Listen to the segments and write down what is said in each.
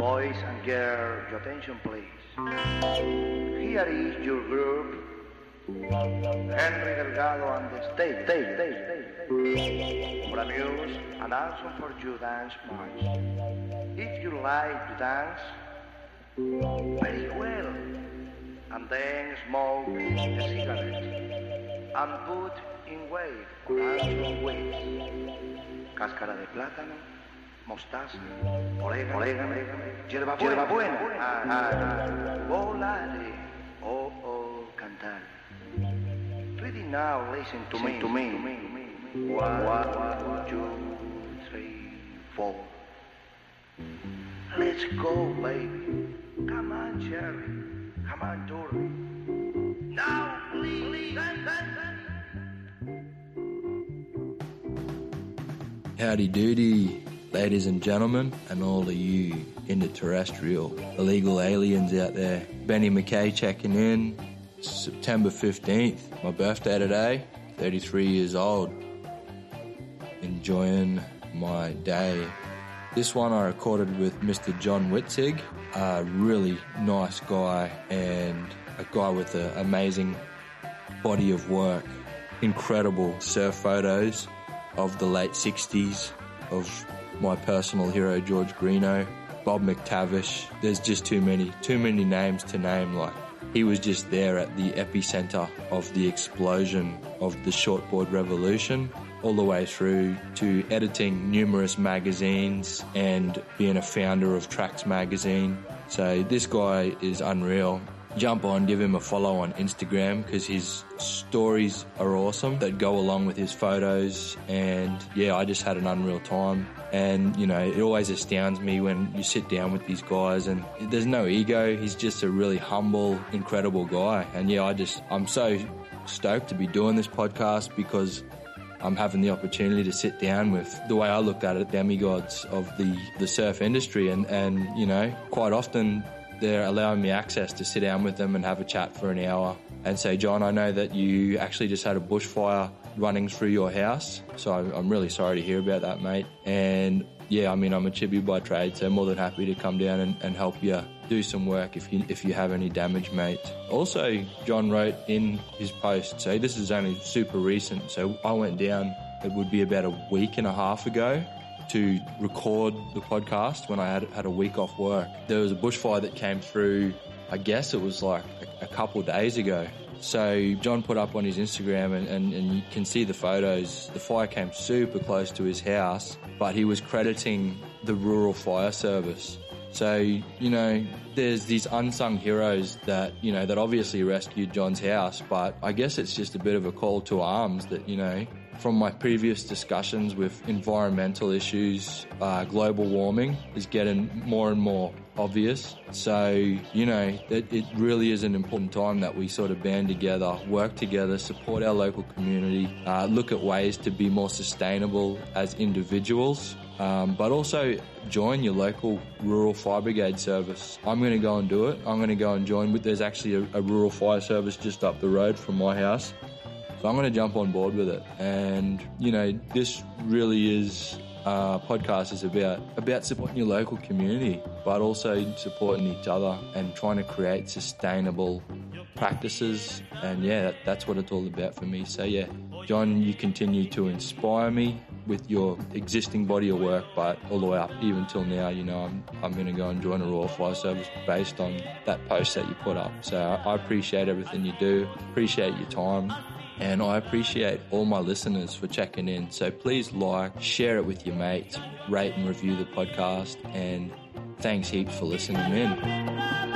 Boys and girls, your attention please. Here is your group. Henry Delgado and the stage, stage, stage, stage. For amuse and also for you dance march. If you like to dance, very well. And then smoke a cigarette. And put in wait for dance with. Cáscara de plátano, mostaza, orégano, orégano hierba buena, hierba buena. Ah, ah. Volare, oh, oh, cantar. Ready now, listen to me, to me. One, one, two, three, four. Let's go, baby. Come on, Jerry. Come on, Dory. Now, please, dance, dance, dance. Howdy doody, ladies and gentlemen, and all of you interterrestrial illegal aliens out there. Benny McKay checking in. September 15th, my birthday today, 33 years old. Enjoying my day. This one I recorded with Mr. John Witzig, a really nice guy and a guy with an amazing body of work. Incredible surf photos of the late 60s of my personal hero George Greenough, Bob McTavish. There's just too many, too many names to name. Like he was just there at the epicenter of the explosion of the shortboard revolution, all the way through to editing numerous magazines and being a founder of Tracks magazine. So this guy is unreal. Jump on, give him a follow on Instagram because his stories are awesome that go along with his photos. And yeah, I just had an unreal time. And you know, it always astounds me when you sit down with these guys and there's no ego. He's just a really humble, incredible guy. And yeah, I just, I'm so stoked to be doing this podcast because I'm having the opportunity to sit down with the way I look at it, demigods of the, the surf industry. And, and, you know, quite often they're allowing me access to sit down with them and have a chat for an hour and say, John, I know that you actually just had a bushfire running through your house. So I'm really sorry to hear about that, mate. And yeah, I mean, I'm a chibi by trade, so more than happy to come down and, and help you do some work if you if you have any damage, mate. Also, John wrote in his post, so this is only super recent. So I went down, it would be about a week and a half ago, to record the podcast when I had had a week off work. There was a bushfire that came through. I guess it was like a, a couple days ago. So John put up on his Instagram, and, and, and you can see the photos. The fire came super close to his house, but he was crediting the rural fire service. So, you know, there's these unsung heroes that, you know, that obviously rescued John's house, but I guess it's just a bit of a call to arms that, you know, from my previous discussions with environmental issues, uh, global warming is getting more and more obvious. So, you know, it, it, really is an important time that we sort of band together, work together, support our local community, uh, look at ways to be more sustainable as individuals, um, but also join your local rural fire brigade service. I'm going to go and do it. I'm going to go and join there's actually a, a rural fire service just up the road from my house. So I'm going to jump on board with it. And, you know, this really is uh, podcast is about about supporting your local community, but also supporting each other and trying to create sustainable practices. And yeah, that, that's what it's all about for me. So yeah, John, you continue to inspire me with your existing body of work, but all the way up even till now, you know, I'm I'm going to go and join a Rural Fire Service based on that post that you put up. So I appreciate everything you do, appreciate your time. And I appreciate all my listeners for checking in. So please like, share it with your mates, rate and review the podcast, and thanks heaps for listening in.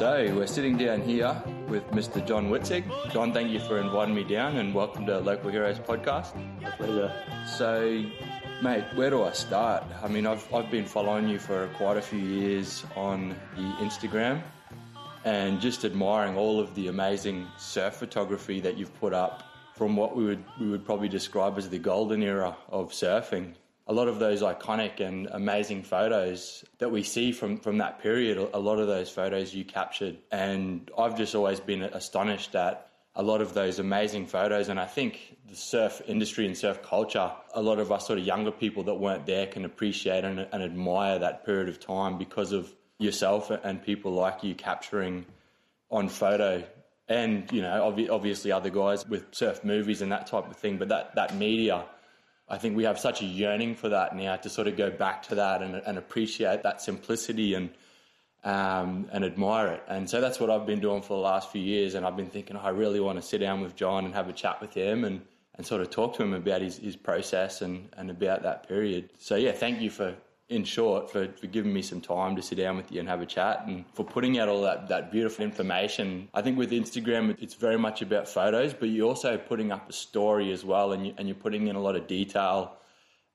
So we're sitting down here with Mr. John Witzig. John, thank you for inviting me down and welcome to Local Heroes Podcast. My pleasure. So Mate, where do I start? I mean, I've, I've been following you for quite a few years on the Instagram and just admiring all of the amazing surf photography that you've put up from what we would, we would probably describe as the golden era of surfing. A lot of those iconic and amazing photos that we see from, from that period, a lot of those photos you captured. And I've just always been astonished at a lot of those amazing photos. And I think the surf industry and surf culture, a lot of us sort of younger people that weren't there can appreciate and, and admire that period of time because of yourself and people like you capturing on photo. And, you know, obvi- obviously other guys with surf movies and that type of thing. But that, that media, I think we have such a yearning for that now to sort of go back to that and, and appreciate that simplicity and um, and admire it. And so that's what I've been doing for the last few years. And I've been thinking, oh, I really want to sit down with John and have a chat with him and, and sort of talk to him about his, his process and, and about that period. So, yeah, thank you for, in short, for, for giving me some time to sit down with you and have a chat and for putting out all that, that beautiful information. I think with Instagram, it's very much about photos, but you're also putting up a story as well and, you, and you're putting in a lot of detail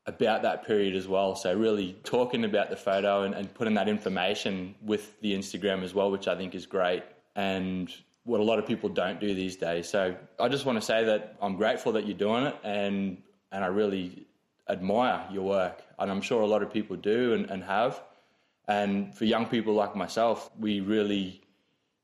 about that period as well. So really talking about the photo and, and, putting that information with the Instagram as well, which I think is great and what a lot of people don't do these days. So I just want to say that I'm grateful that you're doing it and and I really admire your work. And I'm sure a lot of people do and, and have. And for young people like myself, we really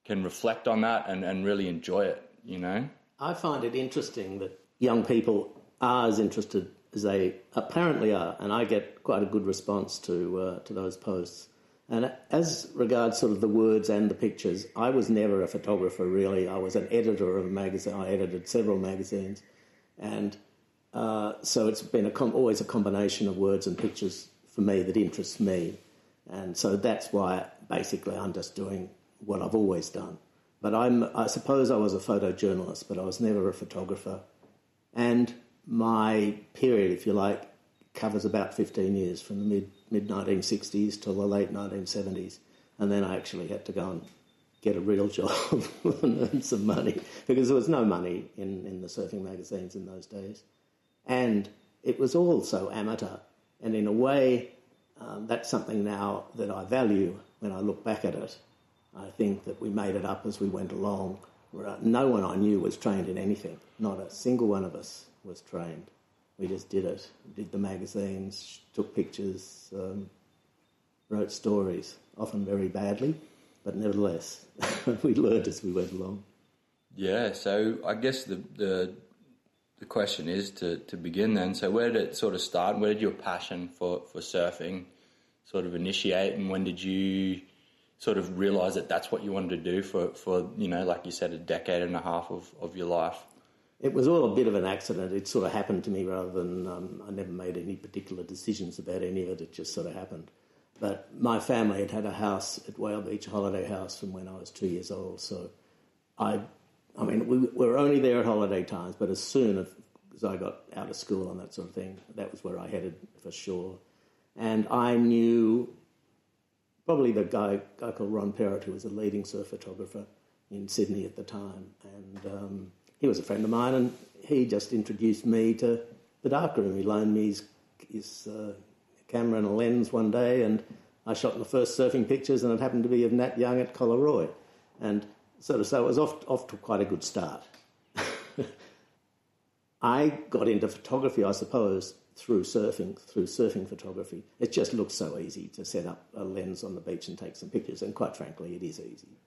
can reflect on that and, and really enjoy it, you know? I find it interesting that young people are as interested as they apparently are, and I get quite a good response to uh, to those posts. And as regards sort of the words and the pictures, I was never a photographer really. I was an editor of a magazine. I edited several magazines, and uh, so it's been a com- always a combination of words and pictures for me that interests me, and so that's why basically I'm just doing what I've always done. But I'm, I suppose I was a photojournalist, but I was never a photographer, and my period, if you like, covers about 15 years from the mid mid 1960s till the late 1970s, and then I actually had to go and get a real job and earn some money because there was no money in, in the surfing magazines in those days, and it was all so amateur, and in a way, um, that's something now that I value when I look back at it. I think that we made it up as we went along. No one I knew was trained in anything, not a single one of us was trained. We just did it, did the magazines, took pictures, um, wrote stories, often very badly, but nevertheless, we learned as we went along. Yeah, so I guess the, the the question is to, to begin then. So where did it sort of start? Where did your passion for, for surfing sort of initiate, and when did you sort of realize that that's what you wanted to do for, for you know, like you said, a decade and a half of, of your life? It was all a bit of an accident. It sort of happened to me rather than um, I never made any particular decisions about any of it. It just sort of happened. But my family had had a house at Whale Beach Holiday House from when I was two years old. So I, I mean, we were only there at holiday times, but as soon as I got out of school and that sort of thing, that was where I headed for sure. And I knew probably the guy, guy called Ron Perrott, who was a leading surf photographer in Sydney at the time. And um, he was a friend of mine, and he just introduced me to the darkroom. He loaned me his, his uh, camera and a lens one day, and I shot my first surfing pictures, and it happened to be of Nat Young at Collaroy, and sort of so it was off off to quite a good start. I got into photography, I suppose, through surfing, through surfing photography. It just looks so easy to set up a lens on the beach and take some pictures, and quite frankly, it is easy.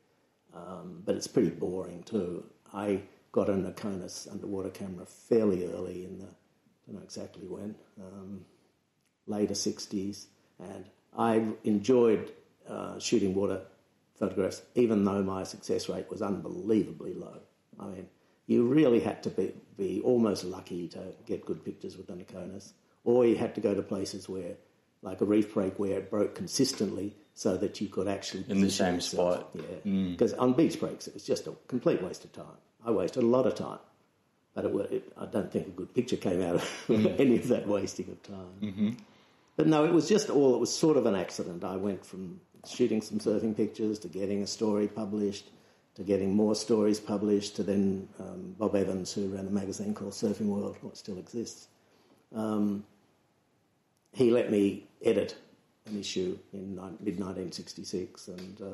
Um, but it's pretty boring too. I got an Nikonos underwater camera fairly early in the, I don't know exactly when, um, later 60s. And I enjoyed uh, shooting water photographs, even though my success rate was unbelievably low. I mean, you really had to be, be almost lucky to get good pictures with the Nikonos, or you had to go to places where, like a reef break, where it broke consistently so that you could actually in the same yourself. spot. Yeah, because mm. on beach breaks it was just a complete waste of time. I wasted a lot of time, but it, it, I don't think a good picture came out of mm. any of that wasting of time. Mm-hmm. But no, it was just all, it was sort of an accident. I went from shooting some surfing pictures to getting a story published to getting more stories published to then um, Bob Evans, who ran a magazine called Surfing World, what still exists. Um, he let me edit an issue in mid 1966, and uh,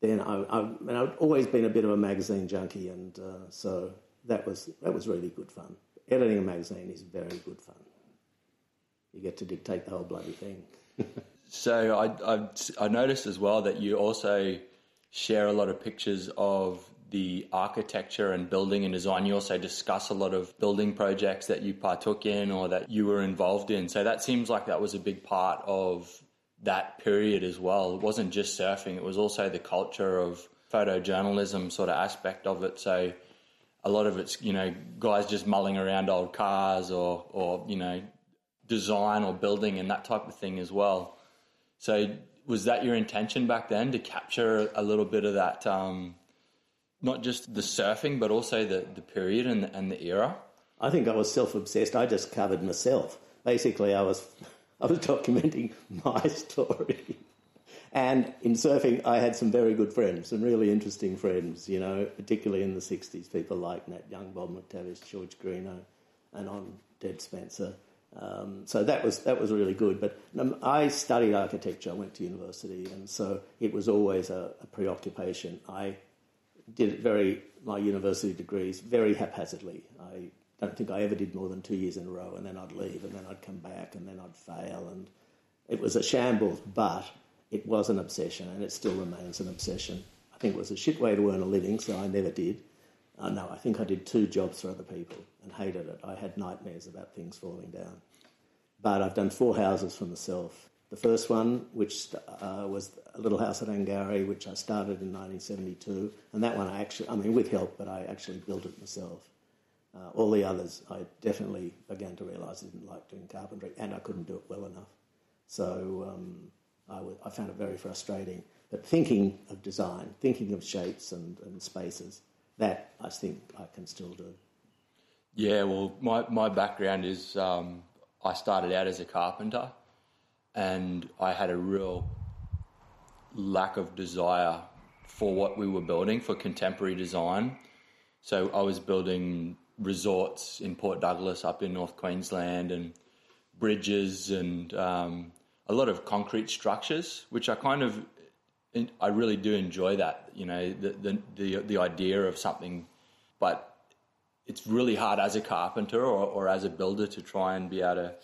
then I, I, and I'd always been a bit of a magazine junkie, and uh, so that was that was really good fun. Editing a magazine is very good fun. You get to dictate the whole bloody thing. So I, I, I noticed as well that you also share a lot of pictures of the architecture and building and design. You also discuss a lot of building projects that you partook in or that you were involved in. So that seems like that was a big part of that period as well. It wasn't just surfing, it was also the culture of photojournalism sort of aspect of it. So a lot of it's, you know, guys just mulling around old cars or, or you know, design or building and that type of thing as well. So was that your intention back then to capture a little bit of that, um, not just the surfing, but also the, the period and the, and the era? I think I was self-obsessed. I just covered myself. Basically, I was I was documenting my story. And in surfing, I had some very good friends, some really interesting friends, you know, particularly in the 60s, people like Nat Young, Bob McTavish, George Greenough, and on Deb Spencer. Um, so that was that was really good. But um, I studied architecture. I went to university, and so it was always a, a preoccupation. I did it very my university degrees very haphazardly. I don't think I ever did more than two years in a row, and then I'd leave, and then I'd come back, and then I'd fail, and it was a shambles. But it was an obsession, and it still remains an obsession. I think it was a shit way to earn a living, so I never did. Uh, no, I think I did two jobs for other people and hated it. I had nightmares about things falling down. But I've done four houses for myself. The first one, which uh, was a little house at Angourie, which I started in 1972, and that one I actually, I mean, with help, but I actually built it myself. Uh, all the others, I definitely began to realise I didn't like doing carpentry, and I couldn't do it well enough. So um, I, w- I found it very frustrating. But thinking of design, thinking of shapes and, and spaces, that I think I can still do. Yeah, well, my, my background is um, I started out as a carpenter and I had a real lack of desire for what we were building for contemporary design. So I was building resorts in Port Douglas up in North Queensland and bridges and um, a lot of concrete structures, which I kind of I really do enjoy that. You know, the the the, the idea of something, but it's really hard as a carpenter or, or as a builder to try and be able to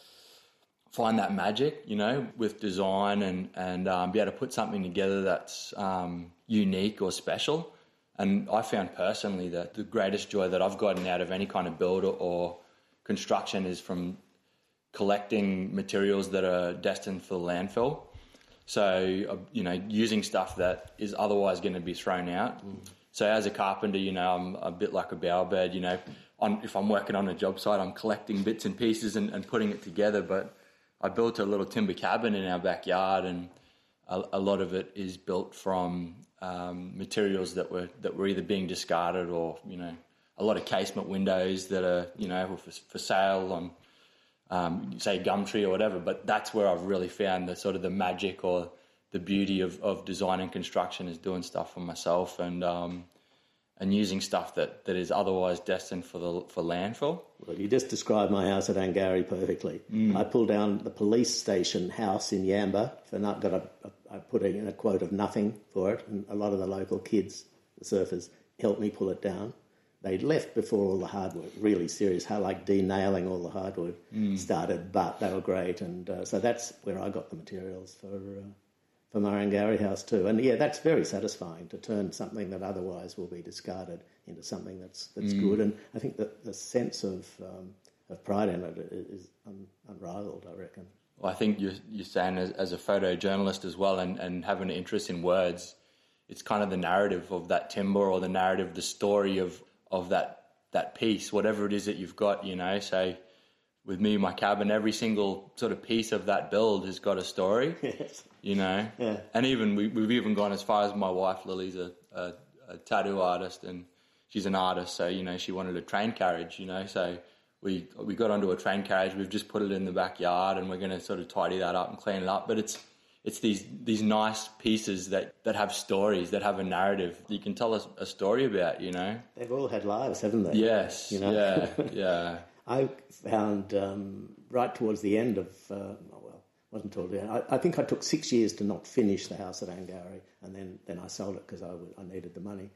find that magic, you know, with design and and um, be able to put something together that's um, unique or special. And I found personally that the greatest joy that I've gotten out of any kind of build or, construction is from collecting materials that are destined for landfill. So, uh, you know, using stuff that is otherwise going to be thrown out. Mm. So, as a carpenter, you know, I'm a bit like a bowerbird, you know, if I'm working on a job site, I'm collecting bits and pieces and, and putting it together. But I built a little timber cabin in our backyard, and a, a lot of it is built from um, materials that were that were either being discarded or, you know, a lot of casement windows that are, you know, for, for sale on um, say Gumtree or whatever. But that's where I've really found the sort of the magic or the beauty of, of design and construction is doing stuff for myself and um, and using stuff that, that is otherwise destined for the for landfill. Well, you just described my house at Angourie perfectly. Mm. I pulled down the police station house in Yamba for not got a, a I put in a quote of nothing for it, and a lot of the local kids, the surfers, helped me pull it down they left before all the hard work, really serious, how like denailing all the hardwood mm. started, but they were great. And uh, so that's where I got the materials for, uh, for Marangari House too. And yeah, that's very satisfying to turn something that otherwise will be discarded into something that's, that's mm. good. And I think that the sense of, um, of pride in it is un- unrivaled, I reckon. Well, I think you're, you're saying as, as a photojournalist as well and, and having an interest in words, it's kind of the narrative of that timber or the narrative, the story of of that that piece, whatever it is that you've got, you know. So with me, my cabin, every single sort of piece of that build has got a story, yes. You know. Yeah. And even we, have even gone as far as my wife Lily's a, a, a, tattoo artist and she's an artist, so you know she wanted a train carriage, you know. So we we got onto a train carriage. We've just put it in the backyard, and we're going to sort of tidy that up and clean it up. But it's it's these these nice pieces that, that have stories, that have a narrative you can tell us a story about, you know. They've all had lives, haven't they? Yes. You know? Yeah. Yeah. I found um, right towards the end of, uh, wasn't the. I, I think I took six years to not finish the house at Angourie, and then, then I sold it because I, w- I needed the money.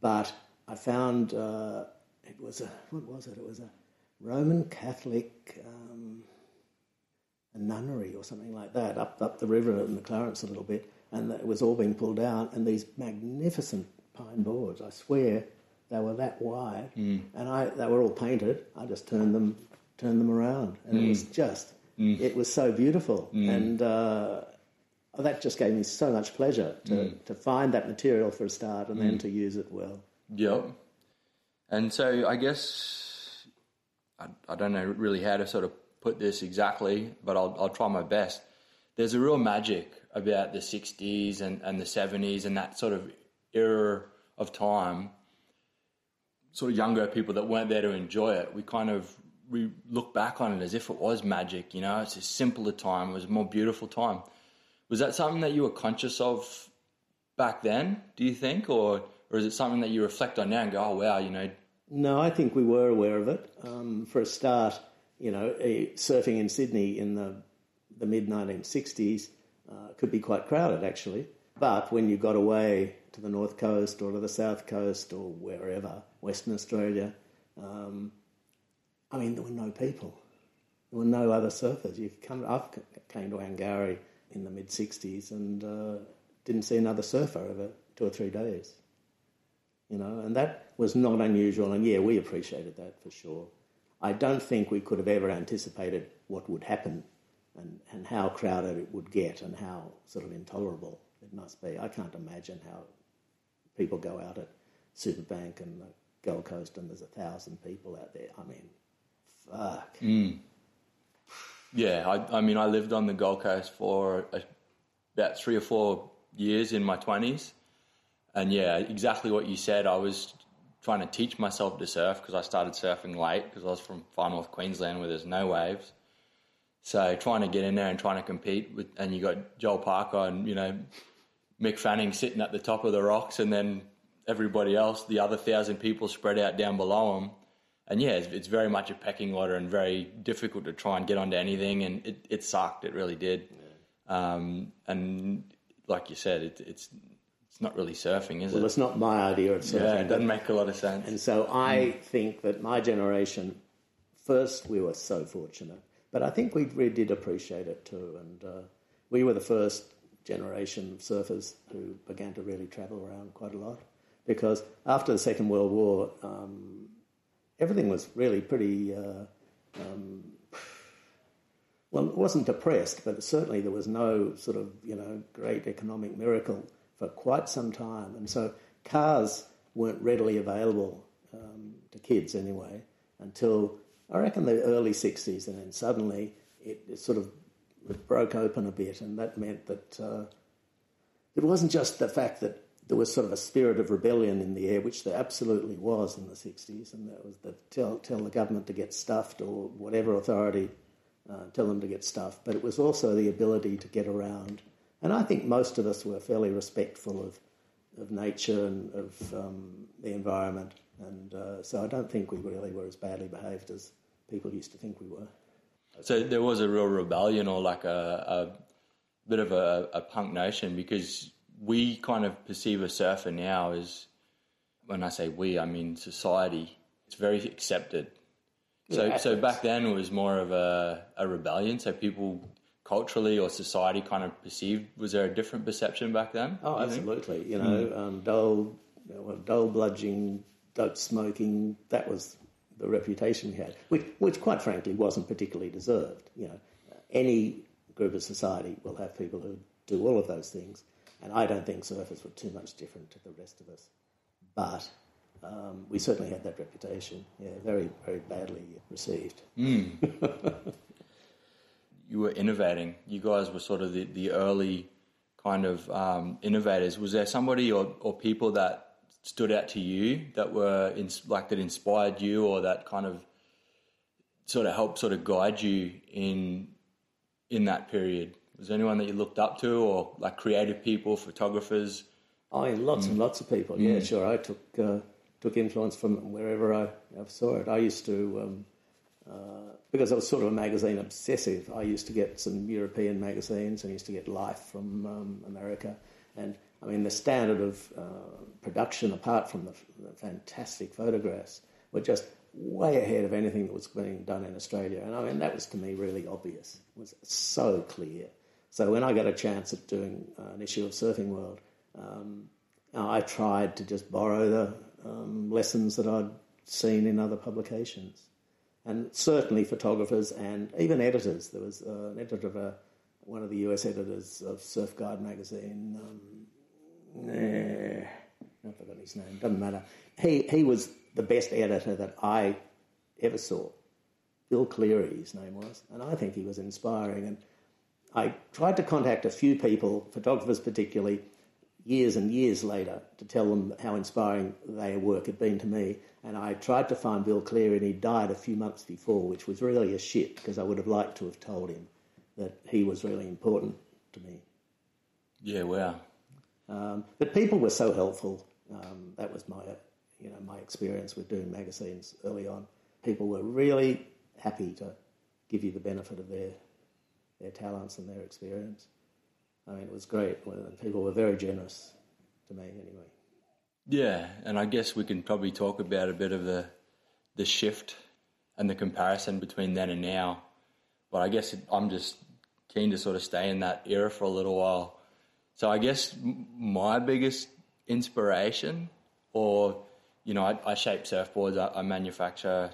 But I found uh, it was a, what was it? It was a Roman Catholic um, a nunnery or something like that up, up the river in the Clarence a little bit, and it was all being pulled down, and these magnificent pine boards, I swear, they were that wide, and I they were all painted. I just turned them turned them around, and it was just Mm. it was so beautiful, mm. and uh, that just gave me so much pleasure to, mm. to find that material for a start, and then to use it well. Yep. And so I guess I, I don't know really how to sort of put this exactly, but I'll, I'll try my best. There's a real magic about the 60s and, and the 70s and that sort of era of time. Sort of younger people that weren't there to enjoy it, we kind of we look back on it as if it was magic. You know, it's a simpler time. It was a more beautiful time. Was that something that you were conscious of back then? Do you think, or or is it something that you reflect on now and go, oh wow, you know, No, I think we were aware of it. Um, for a start, you know, surfing in Sydney in the, the mid 1960s uh, could be quite crowded actually. But when you got away to the north coast or to the south coast or wherever, Western Australia, um, I mean, there were no people. There were no other surfers. You come, I came to Angourie in the mid 60s and uh, didn't see another surfer over two or three days you know, and that was not unusual. And yeah, we appreciated that for sure. I don't think we could have ever anticipated what would happen and, and how crowded it would get and how sort of intolerable it must be. I can't imagine how people go out at Superbank and the Gold Coast and there's a thousand people out there. I mean, fuck. Mm. Yeah, I, I mean, I lived on the Gold Coast for a, about three or four years in my 20s. And yeah, exactly what you said. I was trying to teach myself to surf because I started surfing late because I was from far north Queensland where there's no waves. So trying to get in there and trying to compete with, and you got Joel Parker and, you know, Mick Fanning sitting at the top of the rocks and then everybody else, the other thousand people spread out down below them. And yeah, it's, it's very much a pecking order and very difficult to try and get onto anything. And it, it sucked. It really did. Um, and like you said, it, it's it's not really surfing, is Well, it? Well, it's not my idea of surfing. Yeah, it doesn't make a lot of sense. And so I think that my generation, first, we were so fortunate, but I think we, we did appreciate it too. And uh, we were the first generation of surfers who began to really travel around quite a lot. Because after the Second World War, um, everything was really pretty. Uh, um, well, it wasn't depressed, but certainly there was no sort of you know great economic miracle for quite some time, and so cars weren't readily available um, to kids anyway until I reckon the early '60s, and then suddenly it, it sort of broke open a bit, and that meant that uh, it wasn't just the fact that there was sort of a spirit of rebellion in the air, which there absolutely was in the 60s, and that was the tell, tell the government to get stuffed or whatever authority uh, tell them to get stuffed. But it was also the ability to get around. And I think most of us were fairly respectful of, of nature and of um, the environment. And uh, so I don't think we really were as badly behaved as people used to think we were. So there was a real rebellion or like a, a bit of a, a punk nation because we kind of perceive a surfer now as, when I say we, I mean society. It's very accepted. So, Yeah, so back then it was more of a, a rebellion. So people culturally or society kind of perceived. Was there a different perception back then? Oh, you think? absolutely. You know, um, dole, you know, dole bludging, dope smoking, that was the reputation we had, which, which quite frankly wasn't particularly deserved. You know, any group of society will have people who do all of those things, and I don't think surfers were too much different to the rest of us. But um, we certainly had that reputation, yeah, very, very badly received. you were innovating. You guys were sort of the, the early kind of um, innovators. Was there somebody or, or people that stood out to you that were in, like that inspired you or that kind of sort of helped sort of guide you in in that period? Was there anyone that you looked up to or like creative people, photographers? Oh, yeah, lots and lots of people. Yeah, sure. I took uh, took influence from wherever I, I saw it. I used to um, uh, because I was sort of a magazine obsessive. I used to get some European magazines and used to get Life from um, America. And I mean, the standard of uh, production, apart from the, the fantastic photographs, were just way ahead of anything that was being done in Australia. And I mean, that was to me really obvious. It was so clear. So when I got a chance at doing uh, an issue of Surfing World, um, I tried to just borrow the um, lessons that I'd seen in other publications. And certainly photographers and even editors. There was uh, an editor of a, one of the US editors of Surf Guide magazine. Um, eh, I've forgotten his name, doesn't matter. He, he was the best editor that I ever saw. Bill Cleary, his name was, and I think he was inspiring. And I tried to contact a few people, photographers particularly, years and years later to tell them how inspiring their work had been to me. And I tried to find Bill Cleary, and he died a few months before, which was really a shit because I would have liked to have told him that he was really important to me. Yeah, wow. Um, but people were so helpful. Um, that was my, you know, my experience with doing magazines early on. People were really happy to give you the benefit of their their talents and their experience. I mean, it was great. People were very generous to me, anyway. Yeah, and I guess we can probably talk about a bit of the the shift and the comparison between then and now. But I guess I'm just keen to sort of stay in that era for a little while. So I guess my biggest inspiration, or you know, I, I shape surfboards. I, I manufacture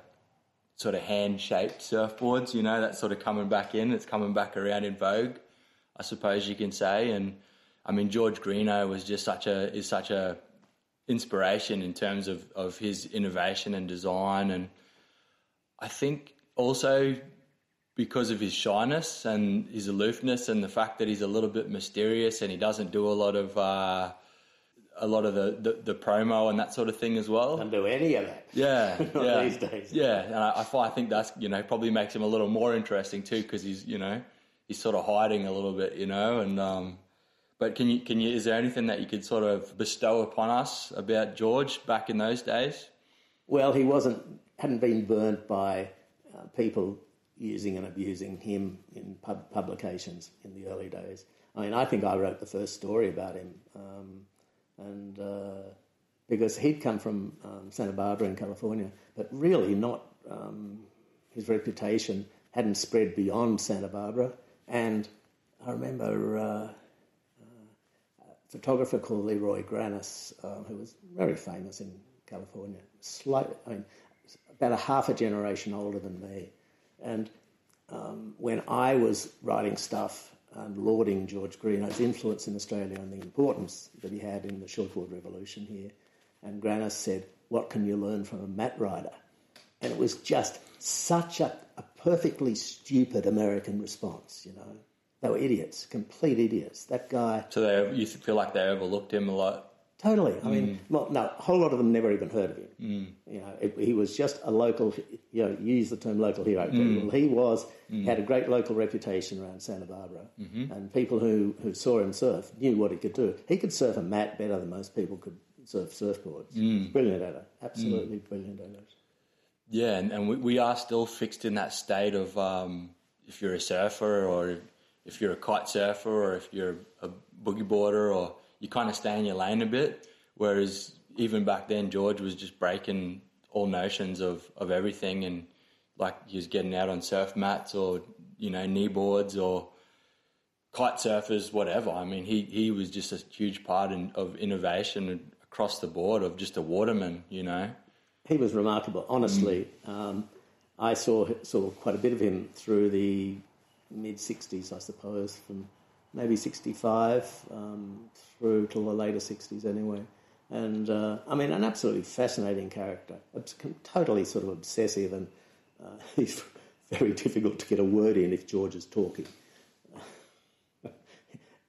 sort of hand shaped surfboards. You know, that's sort of coming back in. It's coming back around in vogue, I suppose you can say. And I mean, George Greenough was just such a is such a inspiration in terms of of his innovation and design. And I think also because of his shyness and his aloofness and the fact that he's a little bit mysterious and he doesn't do a lot of uh, a lot of the, the, the promo and that sort of thing as well. Don't do any of that. Yeah, Not yeah, these days. yeah. And I, I, I think that's you know probably makes him a little more interesting too because he's you know he's sort of hiding a little bit, you know. And um, but can you can you is there anything that you could sort of bestow upon us about George back in those days? Well, he wasn't hadn't been burnt by uh, people using and abusing him in pub- publications in the early days. I mean, I think I wrote the first story about him. Um, and uh, because he'd come from um, Santa Barbara in California, but really not um, his reputation hadn't spread beyond Santa Barbara. And I remember uh, uh, a photographer called LeRoy Grannis, uh, who was very famous in California, slight, I mean, about a half a generation older than me. And um, when I was writing stuff and lauding George Greenough's influence in Australia and the importance that he had in the shortboard revolution here. And Grannis said, What can you learn from a mat rider? And it was just such a, a perfectly stupid American response, you know. They were idiots, complete idiots. That guy. So they you feel like they overlooked him a lot. Totally. I mean, mm. well, no, a whole lot of them never even heard of him. Mm. You know, it, he was just a local. You know, you use the term local hero. Mm. Well, he was mm. had a great local reputation around Santa Barbara, mm-hmm. and people who, who saw him surf knew what he could do. He could surf a mat better than most people could surf surfboards. Brilliant at it. Absolutely brilliant at it. Yeah, and, and we, we are still fixed in that state of um, if you're a surfer or if you're a kite surfer or if you're a boogie boarder or you kind of stay in your lane a bit. Whereas even back then, George was just breaking all notions of, of everything and like he was getting out on surf mats or, you know, knee boards or kite surfers, whatever. I mean, he, he was just a huge part in, of innovation across the board of just a waterman, you know. He was remarkable. Honestly, um, I saw saw quite a bit of him through the mid '60s, I suppose, from maybe '65 um, through till the later '60s, anyway. And uh, I mean, an absolutely fascinating character. Totally sort of obsessive, and uh, he's very difficult to get a word in if George is talking.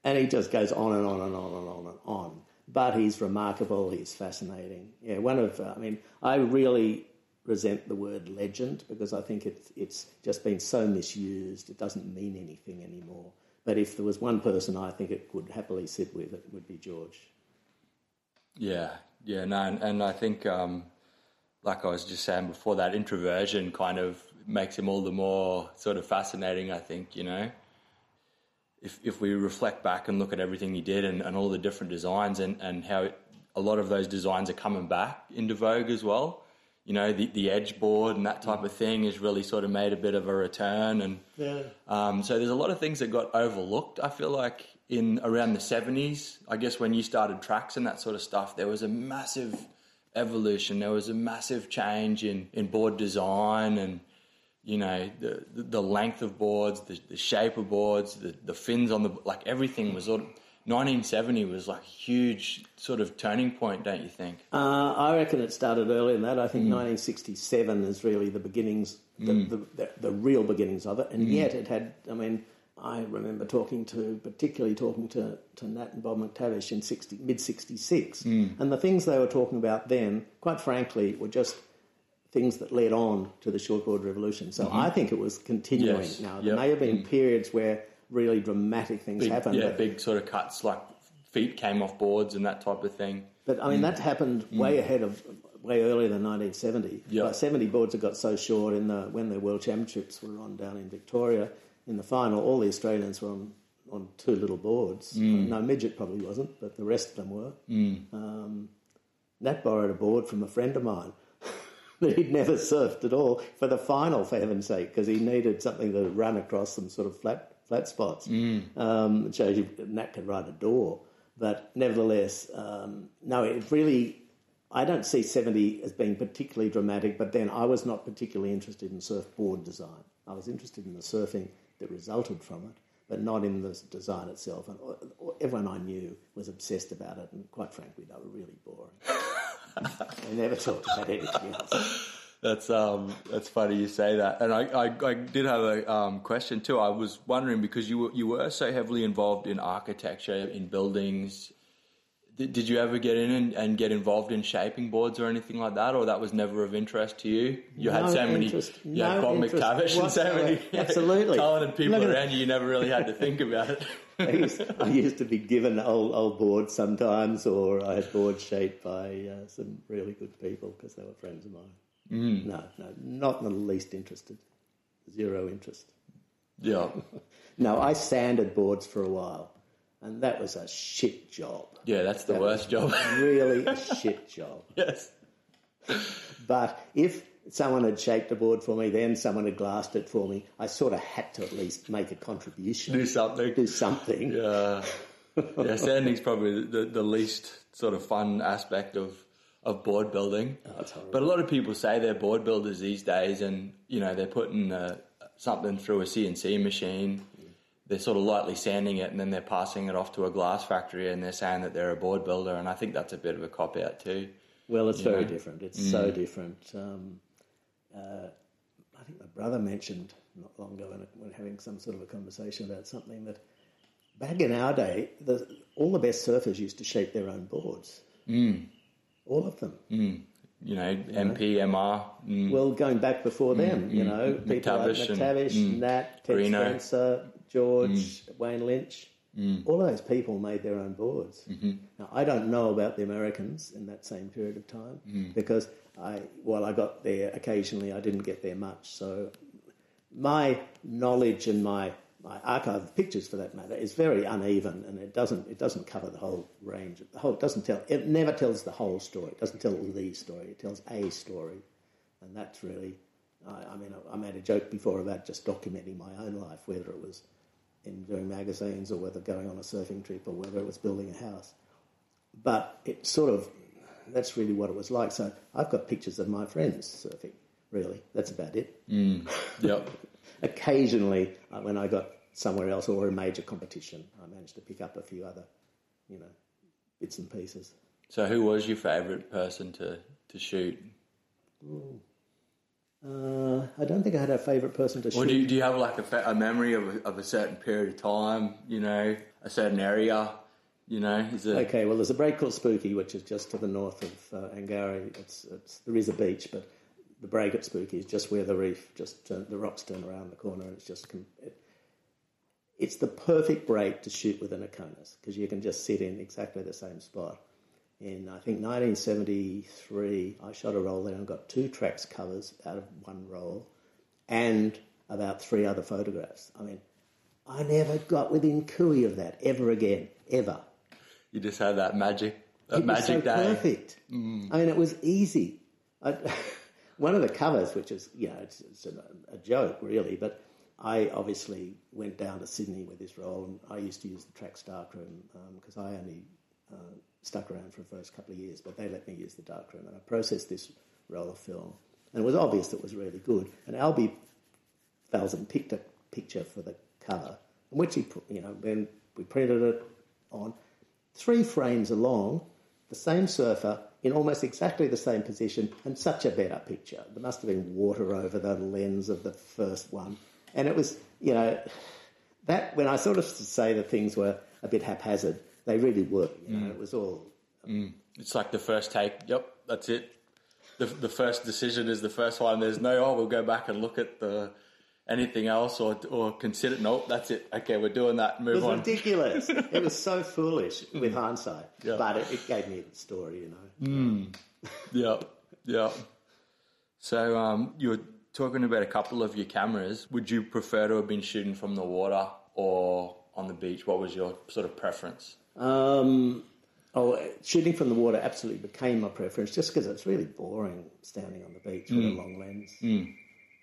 and he just goes on and on and on and on and on. But he's remarkable. He's fascinating. Yeah, one of. I mean, I really resent the word legend because I think it's it's just been so misused. It doesn't mean anything anymore. But if there was one person I think it would happily sit with, it would be George. Yeah, yeah, no, and, and I think, um, like I was just saying before, that introversion kind of makes him all the more sort of fascinating. I think you know. If, if we reflect back and look at everything he did and, and all the different designs and, and how it, a lot of those designs are coming back into vogue as well, you know, the, the edge board and that type of thing has really sort of made a bit of a return. And Yeah. um, so there's a lot of things that got overlooked. I feel like in around the 70s, I guess when you started tracks and that sort of stuff, there was a massive evolution. There was a massive change in, in board design and, you know, the, the, length of boards, the, the shape of boards, the, the fins on the, like everything was sort of, 1970 was like a huge sort of turning point, don't you think? Uh, I reckon it started earlier than that. I think hmm. 1967 is really the beginnings, the, hmm. the, the, the real beginnings of it. And hmm. yet it had, I mean, I remember talking to, particularly talking to, to Nat and Bob McTavish in 60, mid 66. And the things they were talking about then, quite frankly, were just things that led on to the shortboard revolution. So mm-hmm. I think it was continuing. Yes. Now, there Yep. may have been periods where really dramatic things Big, happened. yeah, but- big sort of cuts, like feet came off boards and that type of thing. But I mean, mm. that happened mm. way ahead of, way earlier than 1970. Yeah. By 70 boards had got so short in the when the World Championships were on down in Victoria. In the final, all the Australians were on, on two little boards. Mm. No midget probably wasn't, but the rest of them were. Um, Nat borrowed a board from a friend of mine that he'd never surfed at all for the final, for heaven's sake, because he needed something to run across some sort of flat flat spots. Um, it shows you Nat could ride a door, but nevertheless, um, no, it really. I don't see 70 as being particularly dramatic, but then I was not particularly interested in surfboard design. I was interested in the surfing that resulted from it, but not in the design itself. And everyone I knew was obsessed about it, and quite frankly, they were really boring. they never talked about anything else. That's um, that's funny you say that, and I, I, I did have a um, question too. I was wondering because you were, you were so heavily involved in architecture, in buildings. Did, did you ever get in and, and get involved in shaping boards or anything like that, or that was never of interest to you? You had so many, interest. you had No Bob McTavish and so many. Absolutely. talented people Look around you. You never really had to think about it. I used, I used to be given old, old boards sometimes, or I had boards shaped by uh, some really good people because they were friends of mine. Mm. No, no, not in the least interested. Zero interest. yeah, No, I sanded boards for a while, and that was a shit job. yeah, that's the That worst job. Really a shit job. yes. But if someone had shaped a board for me, then someone had glassed it for me, I sort of had to at least make a contribution. Do something. Do something. Yeah, yeah. Sanding's probably the, the least sort of fun aspect of of board building. horrible. but a lot of people say they're board builders these days, and you know they're putting uh, something through a CNC machine. They're sort of lightly sanding it, and then they're passing it off to a glass factory, and they're saying that they're a board builder. And I think that's a bit of a cop out too. Well, it's very different. It's so different. Um, uh, I think my brother mentioned not long ago when, when having some sort of a conversation about something that back in our day, the, all the best surfers used to shape their own boards. Mm. All of them. Mm. You know, MP, MR. Mm, Well, going back before them, mm, you know, mm. people like McTavish and- McTavish, Nat, Ted Greeno. Spencer, George, Wayne Lynch. All those people made their own boards. Mm-hmm. Now, I don't know about the Americans in that same period of time because I, while I got there occasionally, I didn't get there much. So my knowledge and my, my archive of pictures, for that matter, is very uneven, and it doesn't it doesn't cover the whole range. The whole it doesn't tell. It never tells the whole story. It doesn't tell the story. It tells a story, and that's really. I, I mean, I, I made a joke before about just documenting my own life, whether it was in doing magazines or whether going on a surfing trip or whether it was building a house. But it sort of that's really what it was like. So I've got pictures of my friends surfing. Really, that's about it mm. yep. occasionally uh, when I got somewhere else or a major competition, I managed to pick up a few other, you know, bits and pieces. So, who was your favourite person to to shoot? Uh, I don't think I had a favourite person to shoot. do you, do you have like a, fa- a memory of a, of a certain period of time? You know, a certain area. You know, is it? Okay, well, there's a break called Spooky, which is just to the north of uh, Angourie. It's, it's, there is a beach, but the break at Spooky is just where the reef, just turn, the rocks turn around the corner, and it's just it, it's the perfect break to shoot with an Akonis because you can just sit in exactly the same spot. In I think 1973, I shot a roll there and got two tracks covers out of one roll, and about three other photographs. I mean, I never got within cooey of that ever again, ever. You just had that magic, that it was magic so day. Mm. perfect. I mean, it was easy. I, one of the covers, which is you know, it's, it's a, a joke really, but I obviously went down to Sydney with this role, and I used to use the Tracks darkroom because I only uh, stuck around for the first couple of years, but they let me use the darkroom, and I processed this roll of film, and it was obvious that it was really good. And Albie Falzon picked a picture for the cover, and which he put, you know, then we printed it on three frames along, the same surfer in almost exactly the same position, and such a better picture. There must have been water over the lens of the first one, and it was, you know, that when I sort of say that things were a bit haphazard, they really were. You know, mm. it was all mm. It's like the first take. Yep, that's it. The, the first decision is the first one. There's no, oh, we'll go back and look at the anything else or or consider. Nope, that's it. Okay, we're doing that. Move It was on. ridiculous. it was so foolish with hindsight, Yeah. but it, it gave me the story, you know. Yeah, yeah. So um, you were talking about a couple of your cameras. Would you prefer to have been shooting from the water or on the beach? What was your sort of preference? Um, oh, shooting from the water absolutely became my preference, just because it's really boring standing on the beach with a long lens.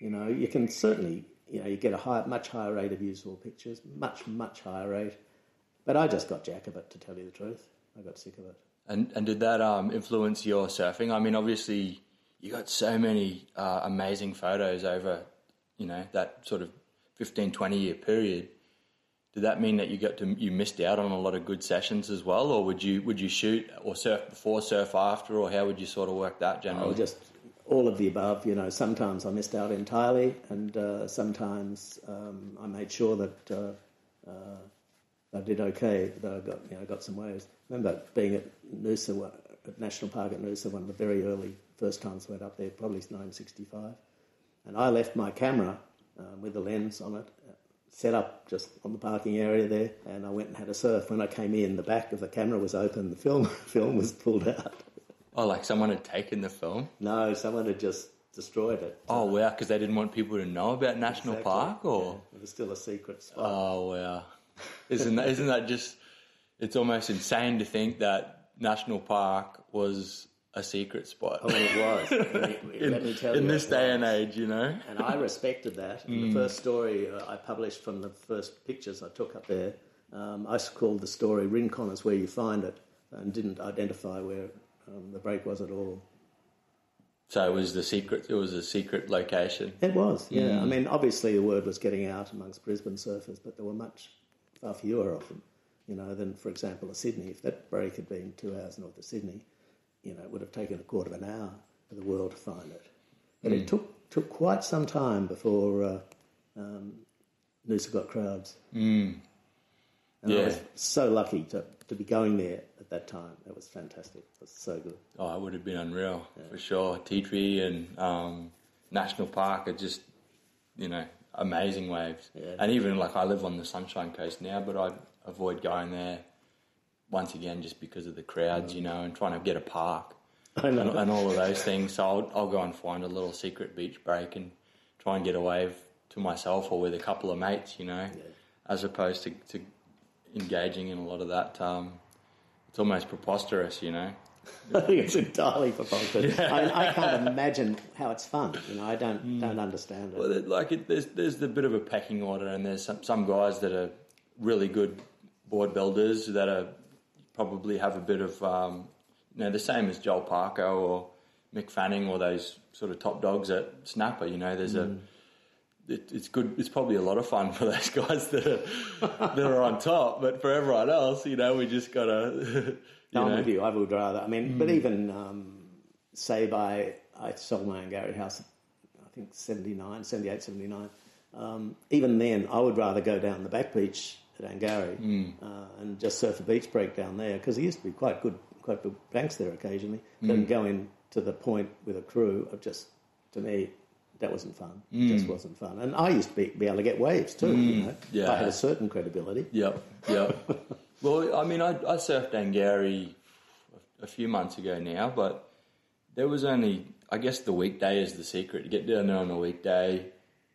You know, you can certainly, you know, you get a high, much higher rate of usable pictures, much, much higher rate. But I just got jack of it, to tell you the truth. I got sick of it. And and did that um, influence your surfing? I mean, obviously, you got so many uh, amazing photos over, you know, that sort of 15, 20 year period. Did that mean that you got to you missed out on a lot of good sessions as well, or would you would you shoot or surf before, surf after, or how would you sort of work that generally? just all of the above. You know, sometimes I missed out entirely, and uh, sometimes um, I made sure that uh, uh, I did okay. That I got, you know, got some waves. remember being at Noosa, at National Park at Noosa, one of the very early first times I went up there, probably 1965, and I left my camera um, with the lens on it. uh, Set up just on the parking area there, and I went and had a surf. When I came in, the back of the camera was open. The film film was pulled out. Oh, like someone had taken the film. No, someone had just destroyed it. Oh wow, because they didn't want people to know about National Exactly. Park, or Yeah, it was still a secret spot. oh wow, isn't that isn't that just? It's almost insane to think that National Park was a secret spot. oh, it was. Let me, in, let me tell in you, this it day and age, you know. And I respected that. And the first story uh, I published from the first pictures I took up there, um, I called the story "Rincon is where you find it," and didn't identify where um, the break was at all. So it was the secret. It was a secret location. It was, yeah. Mm. I mean, obviously the word was getting out amongst Brisbane surfers, but there were much far fewer of them, you know, than, for example, a Sydney. If that break had been two hours north of Sydney, you know, it would have taken a quarter of an hour for the world to find it. But Mm. it took took quite some time before uh, um, Noosa got crowds. Mm. And I was so lucky to, to be going there at that time. It was fantastic. It was so good. Oh, it would have been unreal for sure. Tea Tree and um, National Park are just, you know, amazing waves. Yeah. And even like I live on the Sunshine Coast now, but I avoid going there once again just because of the crowds, you know, and trying to get a park and, and all of those things. So I'll, I'll go and find a little secret beach break and try and get a wave to myself or with a couple of mates, you know, as opposed to, to engaging in a lot of that. Um, it's almost preposterous, you know. I think it's entirely preposterous. I, mean, I can't imagine how it's fun. You know, I don't don't understand it. Well, like it, there's there's the bit of a pecking order, and there's some some guys that are really good board builders that are probably have a bit of um, you know the same as Joel Parker or Mick Fanning or those sort of top dogs at Snapper. You know, there's a it, it's good. It's probably a lot of fun for those guys that are that are on top, but for everyone else, you know, we just gotta. You I'm with you. I would rather. I mean, but even um, say by I sold my Angourie house, I think 79, 78, 79. Um, even then, I would rather go down the back beach at Angourie uh, and just surf a beach break down there because there used to be quite good, quite good banks there occasionally. Then go in to the point with a crew of just to me. That wasn't fun. It just wasn't fun. And I used to be, be able to get waves too. You know, Yeah. I had a certain credibility. Yep, yep. well, I mean, I, I surfed Angourie a few months ago now, but there was only, I guess, the weekday is the secret. You get down there on a weekday,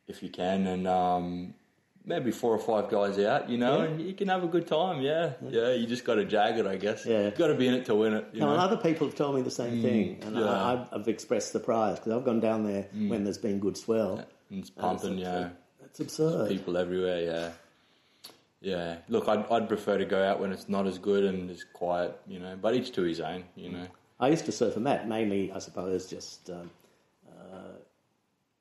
if you can, and um, maybe four or five guys out, you know, Yeah. and you can have a good time. Yeah, yeah. You just got to jag it, I guess. Yeah. You've got to be in it to win it. You No, know? and other people have told me the same thing, and yeah. Mm. I, I've, I've expressed surprise because I've gone down there when there's been good swell. And it's pumping, it's, yeah. It's absurd. People everywhere, yeah. Yeah. Look, I'd, I'd prefer to go out when it's not as good and it's quiet, you know. But each to his own, you know. I used to surf a mat, mainly, I suppose, just um,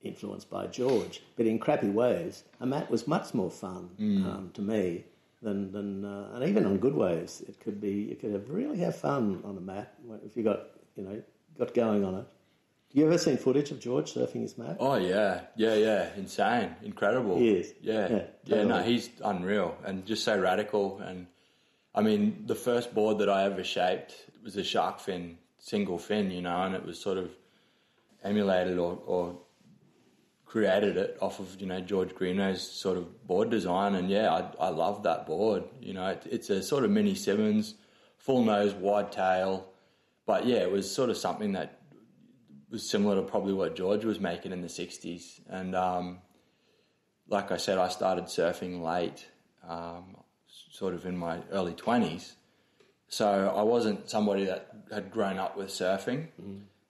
influenced by George. But in crappy ways. a mat was much more fun Mm. um, to me than, than uh, and even on good ways, it could be you could have really have fun on a mat if you got you know got going on it. You ever seen footage of George surfing his mat? Oh yeah, yeah, yeah, insane, incredible. He is. Yeah, Yeah, yeah, no, he's unreal and just so radical. And I mean, the first board that I ever shaped was a shark fin, single fin, you know, and it was sort of emulated or, or created it off of you know George Greenough's sort of board design. And yeah, I, I love that board. You know, it, it's a sort of mini sevens, full nose, wide tail. But yeah, it was sort of something that was similar to probably what George was making in the 60s. And um, like I said, I started surfing late, um, sort of in my early 20s. So I wasn't somebody that had grown up with surfing.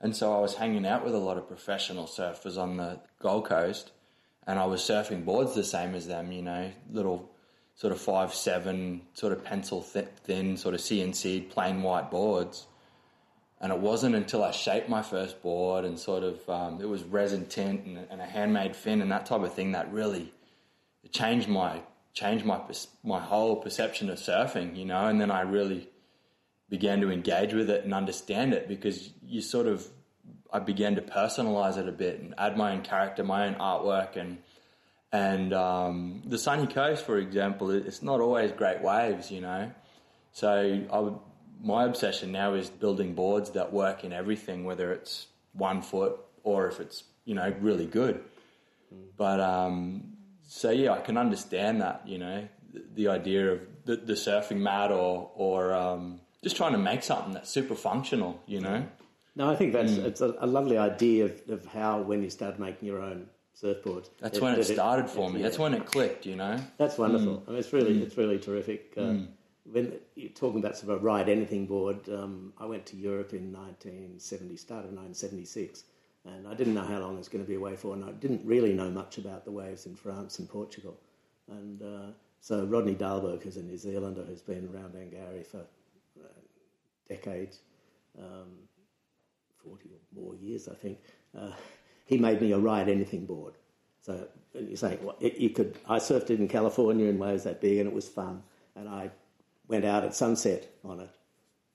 And so I was hanging out with a lot of professional surfers on the Gold Coast. And I was surfing boards the same as them, you know, little sort of five, seven, sort of pencil thi- thin, sort of CNC plain white boards. And it wasn't until I shaped my first board and sort of um, it was resin tint and, and a handmade fin and that type of thing that really changed my changed my my whole perception of surfing, you know. And then I really began to engage with it and understand it because you sort of I began to personalize it a bit and add my own character, my own artwork, and and um, the sunny coast, for example, it's not always great waves, you know. So I would, my obsession now is building boards that work in everything, whether it's one foot or if it's you know really good. But um, so yeah, I can understand that you know the, the idea of the, the surfing mat or or um, just trying to make something that's super functional, you know. No, I think that's it's a, a lovely idea of, of how when you start making your own surfboards. That's that- when it that started for me. yeah. That's when it clicked, you know. That's wonderful. I mean, it's really it's really terrific. Uh, When you're talking about sort of a ride anything board, um, I went to Europe in 1970, started in 1976, and I didn't know how long I was going to be away for, and I didn't really know much about the waves in France and Portugal. And uh, so Rodney Dahlberg, who's a New Zealander who's been around Angourie for uh, decades, um, 40 or more years, I think, uh, he made me a ride anything board. So you're saying, well, it, you could, I surfed it in California in waves that big and it was fun. And I went out at sunset on it,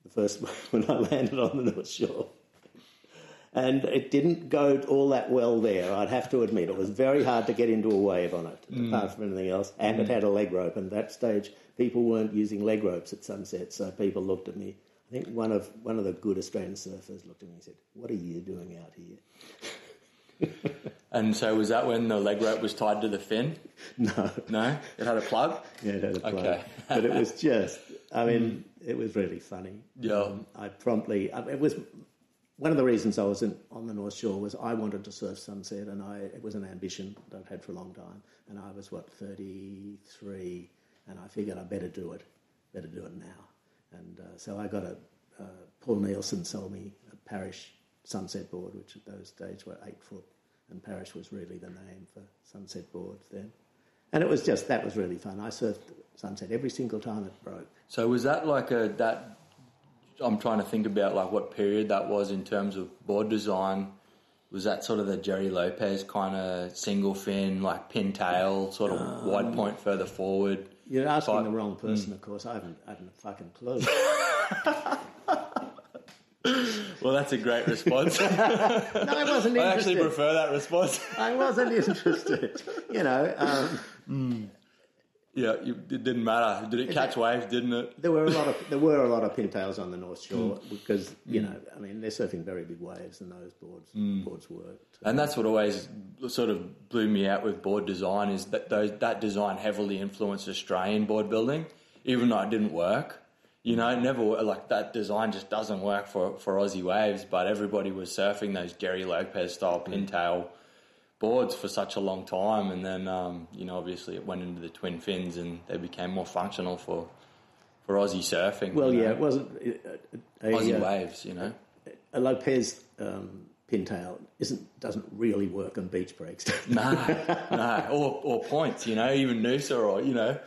the first when I landed on the North Shore. And it didn't go all that well there, I'd have to admit. It was very hard to get into a wave on it, apart from anything else. And it had a leg rope. And that stage, people weren't using leg ropes at sunset. So people looked at me. I think one of, one of the good Australian surfers looked at me and said, What are you doing out here? And so was that when the leg rope was tied to the fin? No. No, it had a plug. Yeah, it had a plug. Okay. but it was just, I mean, it was really funny. Yeah. Um, I promptly, I, it was one of the reasons I was in, on the North Shore was I wanted to surf sunset, and I it was an ambition that I'd had for a long time. And I was what thirty three, and I figured I better do it, better do it now. And uh, so I got a uh, Paul Nielsen sold me a Parrish sunset board, which at those days were eight foot, and Parrish was really the name for sunset boards then. And it was just that was really fun. I surfed sunset every single time it broke. So was that like a that? I'm trying to think about like what period that was in terms of board design. Was that sort of the Gerry Lopez kind of single fin, like pintail, sort of wide point further forward? You're asking But- the wrong person, of course. I haven't, I haven't a fucking clue. Well, that's a great response. no, I wasn't I actually interested. prefer that response. I wasn't interested. You know, um, yeah, you, it didn't matter. Did it catch waves? Didn't it? there were a lot of there were a lot of pintails on the North Shore mm. because you mm. know, I mean, they're surfing very big waves, and those boards mm. boards worked. And that's what always sort of blew me out with board design is that those, that design heavily influenced Australian board building, even though it didn't work. You know, never like that design just doesn't work for, for Aussie waves. But everybody was surfing those Gerry Lopez style pintail boards for such a long time, and then um, you know obviously it went into the twin fins, and they became more functional for for Aussie surfing. Well, yeah, know? it wasn't a, a, Aussie a, waves, you know. a Lopez um, pintail isn't doesn't really work on beach breaks. No, no, or or points, you know, even Noosa or you know.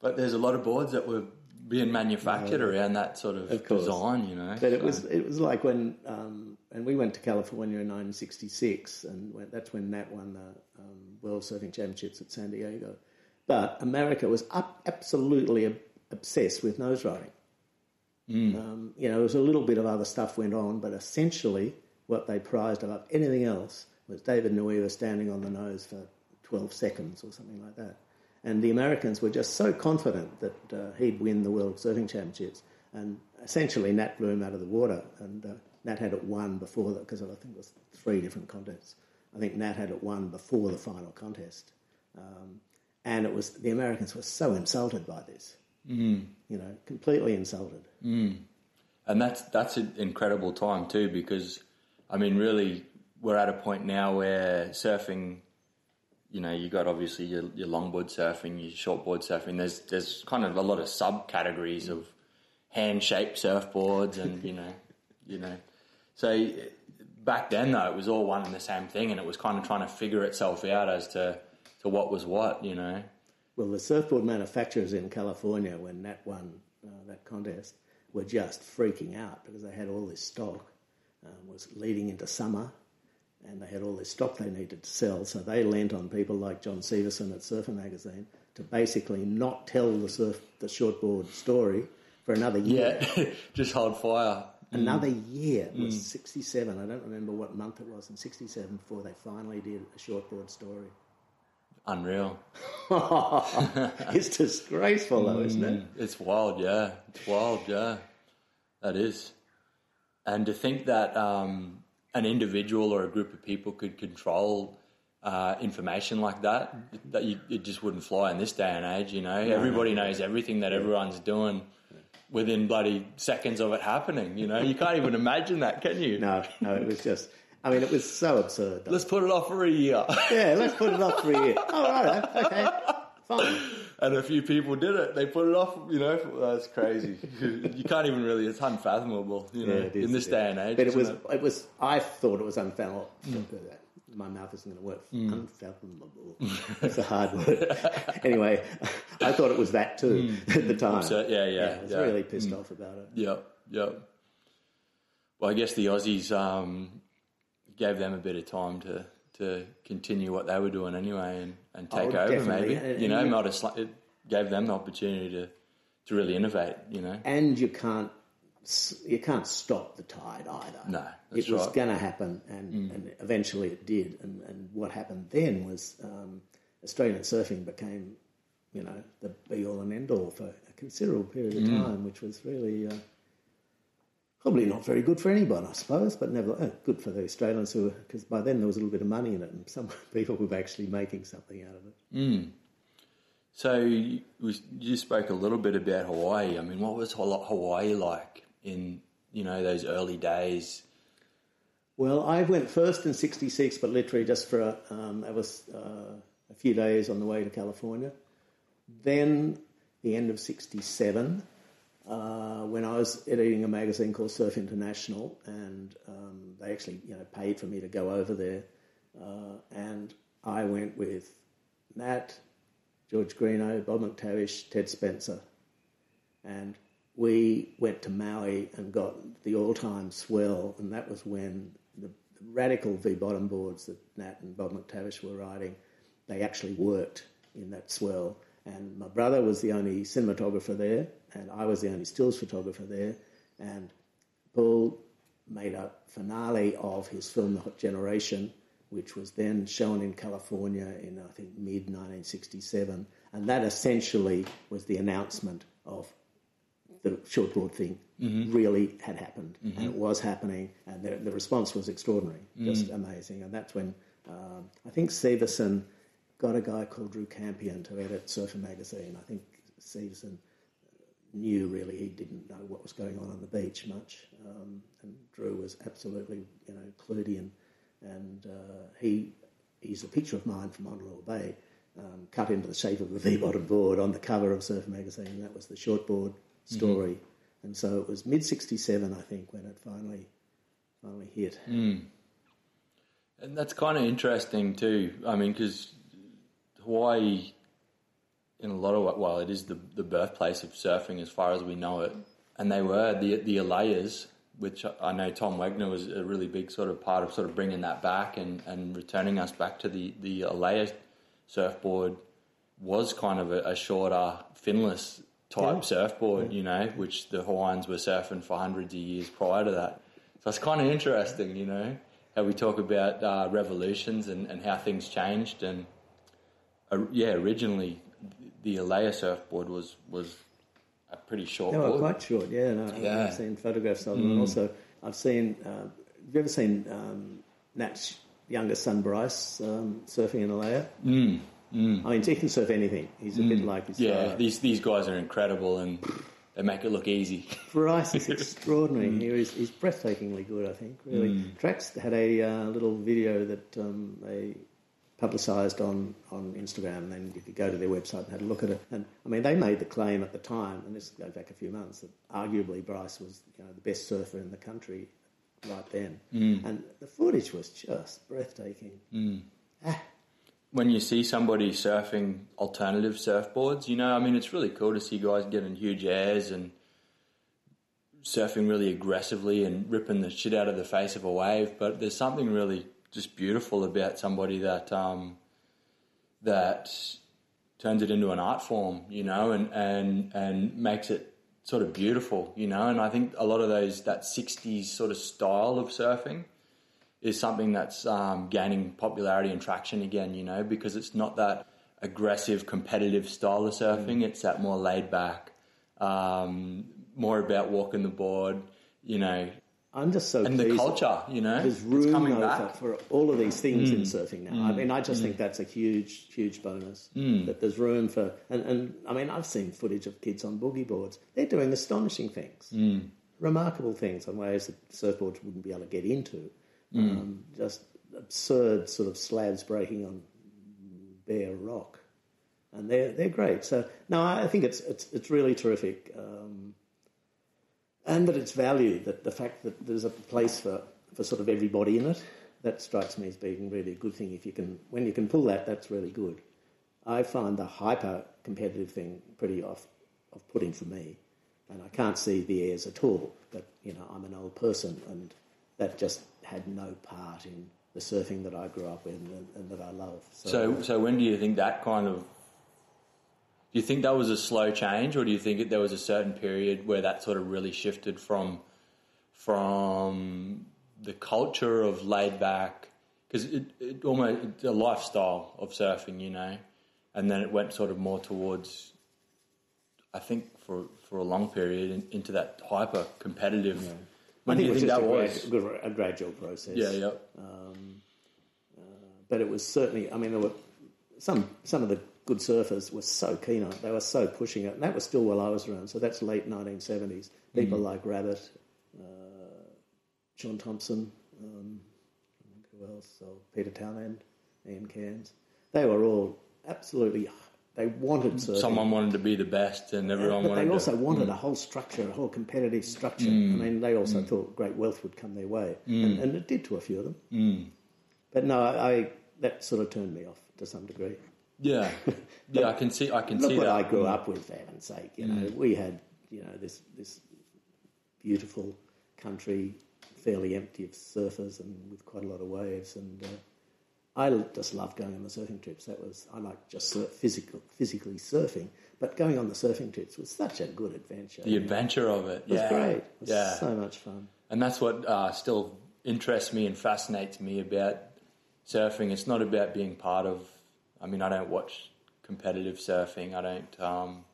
But there's a lot of boards that were being manufactured around that sort of, Of design, you know. But it was it was like when um, and we went to California in 1966, and when, that's when Nat won the um, World Surfing Championships at San Diego. But America was up, absolutely ob- obsessed with nose riding. Um, you know, there was a little bit of other stuff went on, but essentially what they prized above anything else was David Nuuhiwa standing on the nose for 12 seconds or something like that. And the Americans were just so confident that uh, he'd win the World Surfing Championships. And essentially, Nat blew him out of the water. And uh, Nat had it won before that, because I think it was three different contests. I think Nat had it won before the final contest. Um, and it was the Americans were so insulted by this. Mm. You know, completely insulted. and that's that's an incredible time too because I mean really we're at a point now where surfing you know you got obviously your, your longboard surfing your shortboard surfing. There's there's kind of a lot of subcategories of hand shaped surfboards and you know you know. So back then though it was all one and the same thing and it was kind of trying to figure itself out as to to what was what you know. Well, the surfboard manufacturers in California, when that won uh, that contest, were just freaking out because they had all this stock. Um, was leading into summer, and they had all this stock they needed to sell. So they lent on people like John Severson at Surfer Magazine to basically not tell the surf the shortboard story for another year. yeah just hold fire Another mm. year it was '67. I don't remember what month it was in '67 before they finally did a shortboard story. unreal it's disgraceful, though, isn't it? Mm. It's wild, yeah. It's wild, yeah. That is. And to think that um, an individual or a group of people could control uh, information like that, that you, it just wouldn't fly in this day and age, you know? Everybody knows everything that everyone's doing within bloody seconds of it happening, you know? You can't even imagine that, can you? No, no, it was just. I mean, it was so absurd. though. Let's put it off for a year. yeah, let's put it off for a year. Oh, right, okay, fine. And a few people did it. They put it off, you know? That's crazy. you can't even really, it's unfathomable, you know, Yeah, it is, in this day and age. But it was, it was. I thought it was unfathomable. My mouth isn't going to work. Mm. Unfathomable. it's a hard word. anyway, I thought it was that too at the time. So, yeah, yeah, I was yeah. Mm. really pissed off about it. Yep, yep. Well, I guess the Aussies um, gave them a bit of time to, to continue what they were doing anyway and, and take Oh, over, maybe. You know, and- might have it gave them the opportunity to, to really innovate, you know. and you can't you can't stop the tide either. No, it was right. Mm. going to happen, and, and eventually it did. And, and what happened then was um, Australian surfing became, you know, the be all and end all for a considerable period of Mm. time, which was really. Uh, Probably not very good for anyone, I suppose, but never uh, good for the Australians who, because by then there was a little bit of money in it, and some people were actually making something out of it. So you, spoke a little bit about Hawaii. I mean, what was Hawaii like in, you know, those early days? Well, I went first in '66, but literally just for a, um, it was uh, a few days on the way to California. Then the end of '67, uh, when I was editing a magazine called Surf International, and um, they actually you know paid for me to go over there, uh, and I went with Nat, George Greenough, Bob McTavish, Ted Spencer, and we went to Maui and got the all-time swell, and that was when the, the radical V-bottom boards that Nat and Bob McTavish were riding, they actually worked in that swell. And my brother was the only cinematographer there, and I was the only stills photographer there, and Paul made a finale of his film The Hot Generation, which was then shown in California in I think mid 1967, and that essentially was the announcement of the short board thing mm-hmm. really had happened, and mm-hmm. it was happening, and the, the response was extraordinary, just mm. amazing, and that's when um, I think Severson got a guy called Drew Campion to edit Surfer magazine. I think Severson knew really he didn't know what was going on on the beach much, um, and Drew was absolutely you know clued in, and uh, he he's a picture of mine from Honolulu Bay, um, cut into the shape of a V-bottom board on the cover of Surf magazine. And that was the shortboard story, and so it was mid '67, I think, when it finally finally hit. And that's kind of interesting too. I mean, because Hawaii, in a lot of well, it is the the birthplace of surfing as far as we know it, and they were the the Alaias, which I know Tom Wegener was a really big sort of part of sort of bringing that back and, and returning us back to the the Alaia surfboard was kind of a, a shorter finless type Yeah. surfboard, you know, which the Hawaiians were surfing for hundreds of years prior to that. So it's kind of interesting, you know, how we talk about uh, revolutions and, and how things changed. And uh, yeah, originally the Alaia surfboard was was a pretty short were board. quite short, yeah. No, Yeah. I've seen photographs of them, and also I've seen. Uh, have you ever seen um, Nat's youngest son Bryce um, surfing in Alaia? Mm, I mean, he can surf anything. He's a bit like his yeah, father. these these guys are incredible and they make it look easy. Bryce is extraordinary. He is, he's breathtakingly good, I think. Really, Tracks had a uh, little video that um, they publicised on, on Instagram, and then you could go to their website and have a look at it. And I mean, they made the claim at the time, and this goes back a few months, that arguably Bryce was you know, the best surfer in the country right then. And the footage was just breathtaking. Ah, when you see somebody surfing alternative surfboards, you know, I mean, it's really cool to see guys getting huge airs and surfing really aggressively and ripping the shit out of the face of a wave. But there's something really just beautiful about somebody that um, that turns it into an art form, you know, and, and and makes it sort of beautiful, you know. And I think a lot of those that '60s sort of style of surfing is something that's um, gaining popularity and traction again, you know, because it's not that aggressive, competitive style of surfing. It's that more laid back, um, more about walking the board, you know, I'm just so and the pleased. culture, you know, There's room back. for, all of these things in mm. surfing now. Mm. I mean, I just think mm. that's a huge, huge bonus. That there's room for, and, and I mean, I've seen footage of kids on boogie boards. They're doing astonishing things, remarkable things on ways that surfboards wouldn't be able to get into. Um, just absurd sort of slabs breaking on bare rock, and they're they're great. So no, I think it's it's it's really terrific. Um, and that it's valued, that the fact that there's a place for, for sort of everybody in it, that strikes me as being really a good thing. If you can, when you can pull that, that's really good. I find the hyper competitive thing pretty off, off putting for me, and I can't see the airs at all. But you know, I'm an old person, and that just had no part in the surfing that I grew up in and, and that I love. So, so when do you think that kind of? Do you think that was a slow change, or do you think that there was a certain period where that sort of really shifted from, from the culture of laid back? Because it, it almost it's a lifestyle of surfing, you know, and then it went sort of more towards. I think for for a long period in, into that hyper competitive. I When think do it you was think just that a, was? grad, a gradual process. Yeah, yeah. Um, uh, but it was certainly. I mean, there were some some of the good surfers were so keen on it. They were so pushing it, and that was still while I was around. So that's late nineteen seventies. People mm-hmm. like Rabbit, uh, Shaun Tomson, um, who else? Oh, Peter Townend, Ian Cairns. They were all absolutely. They wanted surfing. Someone wanted to be the best, and everyone but wanted they to. also wanted mm. a whole structure, a whole competitive structure. Mm. I mean, they also mm. thought great wealth would come their way, and, and it did to a few of them. But no, I, I that sort of turned me off to some degree. Yeah, yeah, I can see. I can Look see what that. I grew up with, for heaven's sake. You know, we had you know this this beautiful country, fairly empty of surfers and with quite a lot of waves, and uh, I just loved going on the surfing trips. That was I like just surf, physical, physically surfing, but going on the surfing trips was such a good adventure. the adventure of it. It was yeah, great. It was yeah, so much fun. and that's what uh, still interests me and fascinates me about surfing. It's not about being part of. I mean, I don't watch competitive surfing. I don't. Um,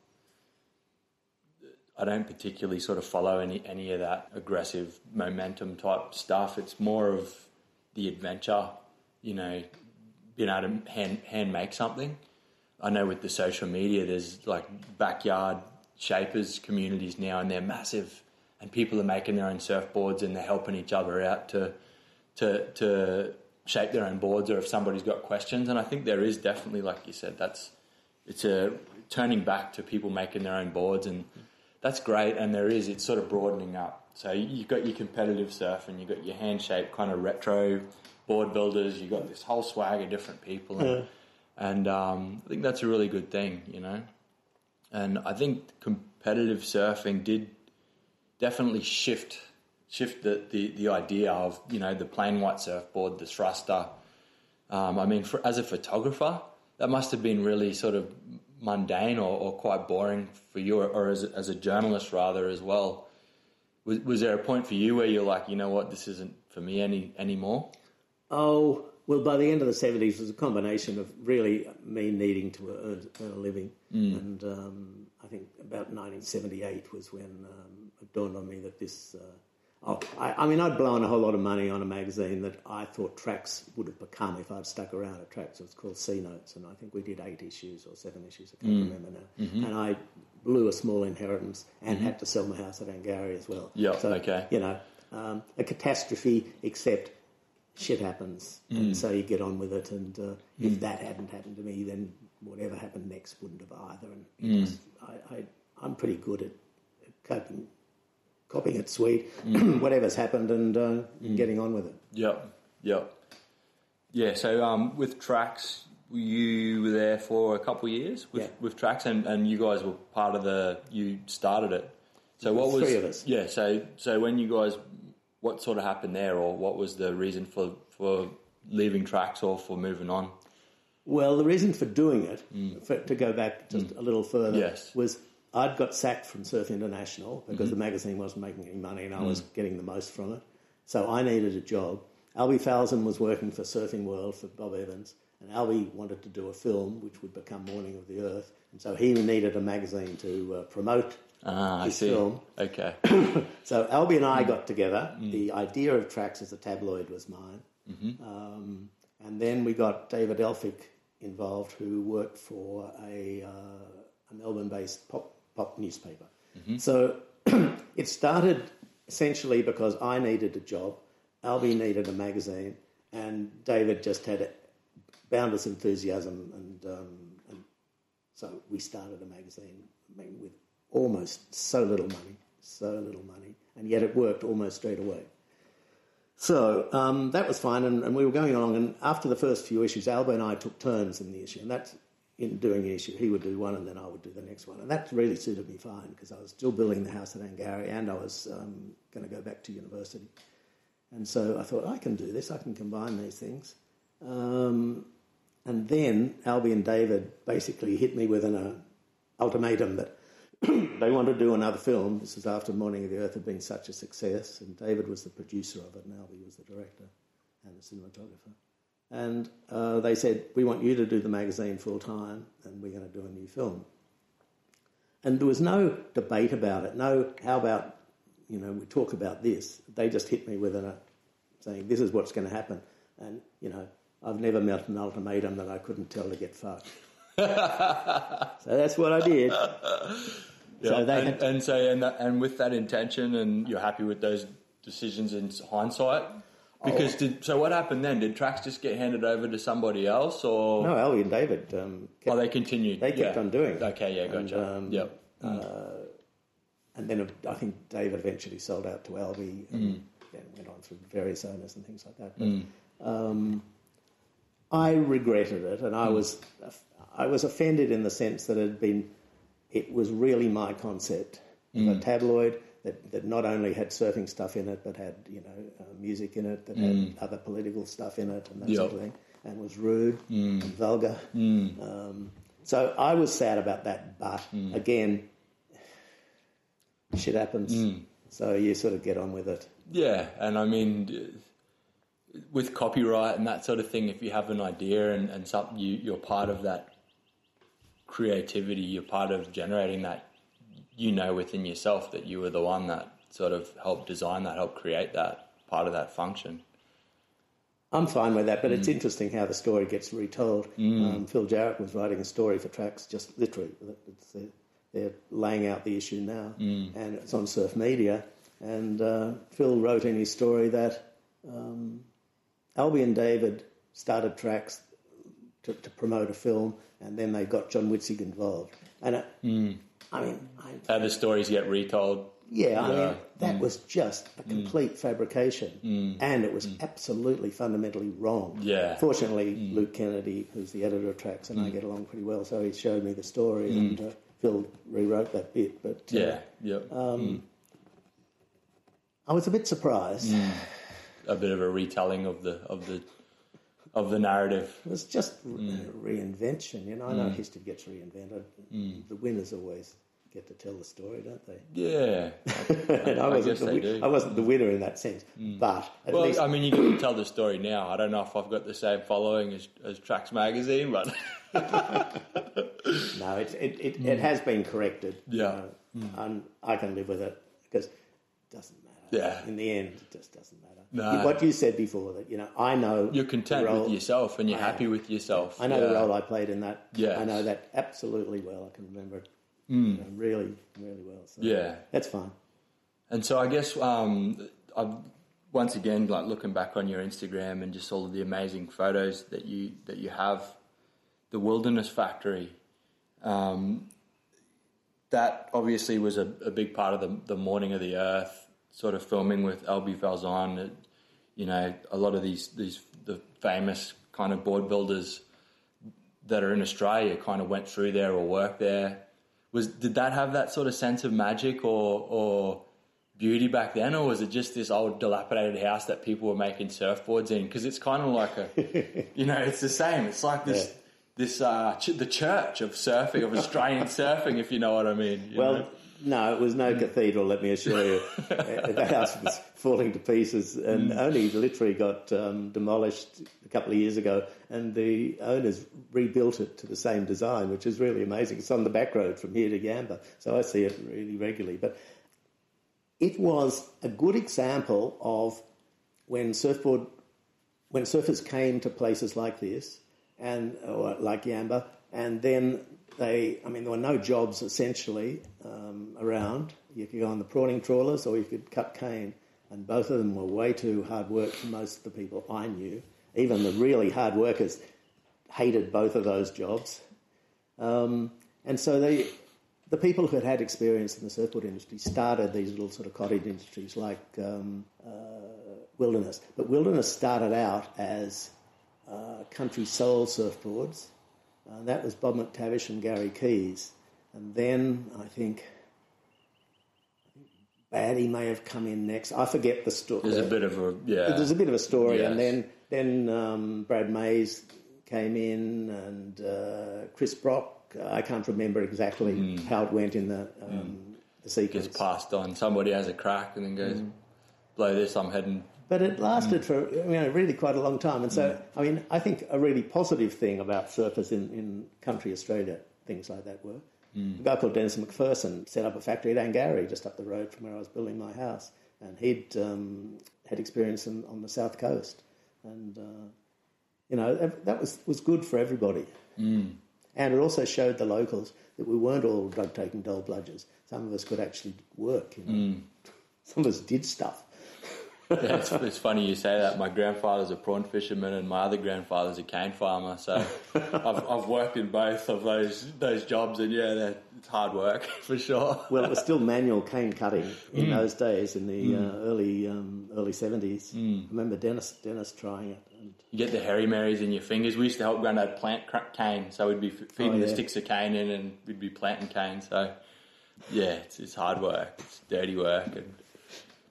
I don't particularly sort of follow any any of that aggressive momentum type stuff. It's more of the adventure, you know, being able to hand hand make something. I know with the social media, there's like backyard shapers communities now, and they're massive, and people are making their own surfboards and they're helping each other out to to to shape their own boards or if somebody's got questions. And I think there is definitely, like you said, that's it's a turning back to people making their own boards, and that's great. And there is, it's sort of broadening up. So you've got your competitive surf, and you've got your hand shaped kind of retro board builders. You've got this whole swag of different people, and, and um, I think that's a really good thing, you know. And I think competitive surfing did definitely shift shift the, the, the idea of you know the plain white surfboard, the thruster. Um, I mean, for, as a photographer, that must have been really sort of mundane or, or quite boring for you, or, or as, a, as a journalist rather as well. Was, was there a point for you where you're like, you know what, this isn't for me any anymore? Oh, well, by the end of the 70s, it was a combination of really me needing to earn, earn a living. And um, I think about 1978 was when um, it dawned on me that this. Uh, oh, I, I mean, I'd blown a whole lot of money on a magazine that I thought Tracks would have become if I'd stuck around at Tracks. It was called Sea Notes, and I think we did eight issues or seven issues, I can't remember now. And I blew a small inheritance and had to sell my house at Angourie as well. Yeah, so, okay. You know, um, a catastrophe, except shit happens, Mm. and so you get on with it. And uh, if that hadn't happened to me, then whatever happened next wouldn't have either. And Mm. I, I, I'm pretty good at coping, copying it sweet, Mm. whatever's happened, and uh, getting on with it. Yep, yep. Yeah, so um, with tracks, you were there for a couple of years with, Yeah. with tracks, and, and you guys were part of the. You started it. So what was Three of us. Yeah, so so when you guys, what sort of happened there, or what was the reason for for leaving tracks or for moving on? Well, the reason for doing it, for, to go back just a little further, Mm. Yes. was I'd got sacked from Surf International because the magazine wasn't making any money and I was getting the most from it. So I needed a job. Albie Falzon was working for Surfing World for Bob Evans, and Albie wanted to do a film which would become Morning of the Earth, and so he needed a magazine to uh, promote Ah, I his see. film. Okay. So Albie and I got together. The idea of Tracks as a tabloid was mine. Um, and then we got David Elfick involved, who worked for a, uh, a Melbourne-based pop, pop newspaper. So it started essentially because I needed a job, Albie needed a magazine, and David just had boundless enthusiasm and, um, and so we started a magazine with almost so little money, so little money, and yet it worked almost straight away. So um, that was fine, and, and we were going along. And after the first few issues, Albie and I took turns in the issue, and that's in doing an issue. He would do one, and then I would do the next one, and that really suited me fine because I was still building the house at Angourie, and I was um, going to go back to university. And so I thought I can do this. I can combine these things. Um, and then Albie and David basically hit me with an uh, ultimatum that they wanted to do another film. This was after Morning of the Earth had been such a success, and David was the producer of it, and Albie was the director and the cinematographer. And uh, they said, "We want you to do the magazine full time, and we're going to do a new film." And there was no debate about it. No, how about you know we talk about this? They just hit me with a saying, "This is what's going to happen," and you know. I've never met an ultimatum that I couldn't tell to get fucked. so that's what I did. Yeah. So they and, had- and so and that, and with that intention, and you're happy with those decisions in hindsight. Because did, so what happened then? Did tracks just get handed over to somebody else, or No, Albie and David um, kept oh they continued? They kept Yeah. on doing it. Okay, yeah, And, gotcha. um, yep. and then I think David eventually sold out to Albie and then went on through various owners and things like that. But um, I regretted it, and I was I was offended in the sense that it had been it was really my concept of a tabloid that, that not only had surfing stuff in it, but had you know uh, music in it, that had mm. other political stuff in it, and that sort of thing, and was rude and mm. vulgar. Mm. Um, so I was sad about that, but again, shit happens. So you sort of get on with it. Yeah, and I mean, with copyright and that sort of thing, if you have an idea and, and something you, you're part of that creativity, you're part of generating that, you know within yourself that you were the one that sort of helped design that, helped create that part of that function. I'm fine with that, but it's interesting how the story gets retold. Um, Phil Jarrett was writing a story for Tracks, just literally. Uh, they're laying out the issue now, and it's on Surf Media. And uh, Phil wrote in his story that um, Albie and David started tracks to, to promote a film, and then they got John Witzig involved. And it, I mean, I, How the stories get retold. yeah, I mean, that mm. was just a mm. complete fabrication, mm. and it was absolutely fundamentally wrong. Yeah. Fortunately, Luke Kennedy, who's the editor of Tracks, and I get along pretty well, so he showed me the story, and uh, Phil rewrote that bit. But uh, Yeah, yep. Um, I was a bit surprised. a bit of a retelling of the of the of the narrative. It was just re- reinvention, you know. I know history gets reinvented. The winners always get to tell the story, don't they? Yeah. and I wasn't, guess the. I wasn't the winner in that sense, mm. but at Well, least I mean, you can tell the story now. I don't know if I've got the same following as, as Tracks magazine, but no, it it, it, it has been corrected. Yeah. you know, and I can live with it because it doesn't matter. Yeah. in the end, it just doesn't matter. No. What you said before that you know, I know you're content with yourself and you're I happy am. with yourself. I know the role I played in that. Yeah. I know that absolutely well. I can remember it you know, really, really well. So Yeah. that's fine. And so I guess um, I've once again like looking back on your Instagram and just all of the amazing photos that you that you have, the Wilderness Factory. Um, that obviously was a, a big part of the, the Morning of the Earth, sort of filming with Albie Falzon. It- You know, a lot of these these the famous kind of board builders that are in Australia kind of went through there or worked there. Was did that have that sort of sense of magic or or beauty back then, or was it just this old dilapidated house that people were making surfboards in? Because it's kind of like a, you know, it's the same. It's like this. Yeah. This uh, ch- the church of surfing of Australian surfing, if you know what I mean. you Well, know? No, it was no cathedral. Let me assure you, the house was falling to pieces, and only literally got um, demolished a couple of years ago. And the owners rebuilt it to the same design, which is really amazing. It's on the back road from here to Yamba, so I see it really regularly. But it was a good example of when surfboard, when surfers came to places like this and or like Yamba, and then they, I mean, there were no jobs essentially um, around. You could go on the prawning trawlers or you could cut cane, and both of them were way too hard work for most of the people I knew. Even the really hard workers hated both of those jobs. Um, and so they, the people who had had experience in the surfboard industry started these little sort of cottage industries like um, uh, Wilderness. But Wilderness started out as uh, country soul surfboards. Uh, that was Bob McTavish and Gary Keys. And then I think Batty may have come in next. I forget the story. there's a bit of a yeah. There's a bit of a story, and then then um, Brad Mays came in, and uh, Chris Brock. I can't remember exactly how it went in the um, the sequence, gets passed on. Somebody has a crack and then goes, Mm. blow this, I'm heading. But it lasted for you know really quite a long time. And so, I mean, I think a really positive thing about surfers in, in country Australia, things like that were. A guy called Dennis McPherson set up a factory at Angourie, just up the road from where I was building my house, and he'd um, had experience in, on the south coast, and uh, you know that, was was good for everybody. And it also showed the locals that we weren't all drug taking dull bludgers. Some of us could actually work. You know? Some of us did stuff. Yeah, it's, it's funny you say that. My grandfather's a prawn fisherman and my other grandfather's a cane farmer. So I've, I've worked in both of those those jobs, and yeah, it's hard work for sure. Well, it was still manual cane cutting in those days, in the uh, early um, early seventies. I remember Dennis Dennis trying it. And, You get the hairy marys in your fingers. We used to help Grandad plant cane, so we'd be f- feeding Oh, the sticks of cane in, and we'd be planting cane. So yeah, it's, it's hard work. It's dirty work, and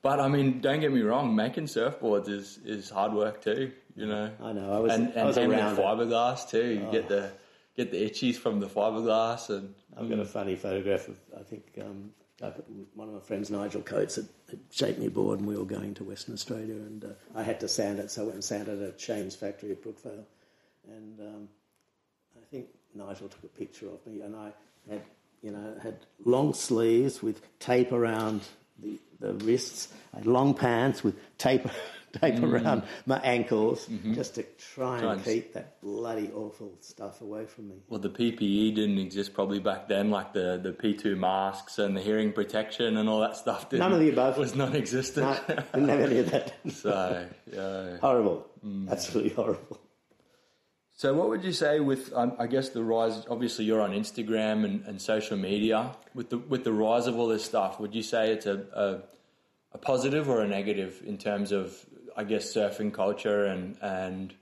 but I mean, don't get me wrong, making surfboards is, is hard work too. You know, I know, I was- and, I and was handling around. Oh. fiberglass too. You get the get the itchies from the fiberglass, and I've got a funny photograph of I think um, one of my friends, Nigel Coates, had, had shaped me a board, and we were going to Western Australia, and uh, I had to sand it, so I went and sanded it at Shane's factory at Brookvale, and um, I think Nigel took a picture of me, and I had you know had long sleeves with tape around the, the wrists, I had long pants with tape tape mm. around my ankles mm-hmm. just to try and and- keep that bloody awful stuff away from me. Well, the PPE didn't exist probably back then, like the, the P2 masks and the hearing protection and all that stuff. Didn't, None of the above. was non-existent. No, didn't have any of that. so, yeah. horrible, mm. absolutely horrible. So, what would you say with, um, I guess, the rise? Obviously, you're on Instagram and, and social media. With the with the rise of all this stuff, would you say it's a, a a positive or a negative in terms of, I guess, surfing culture and and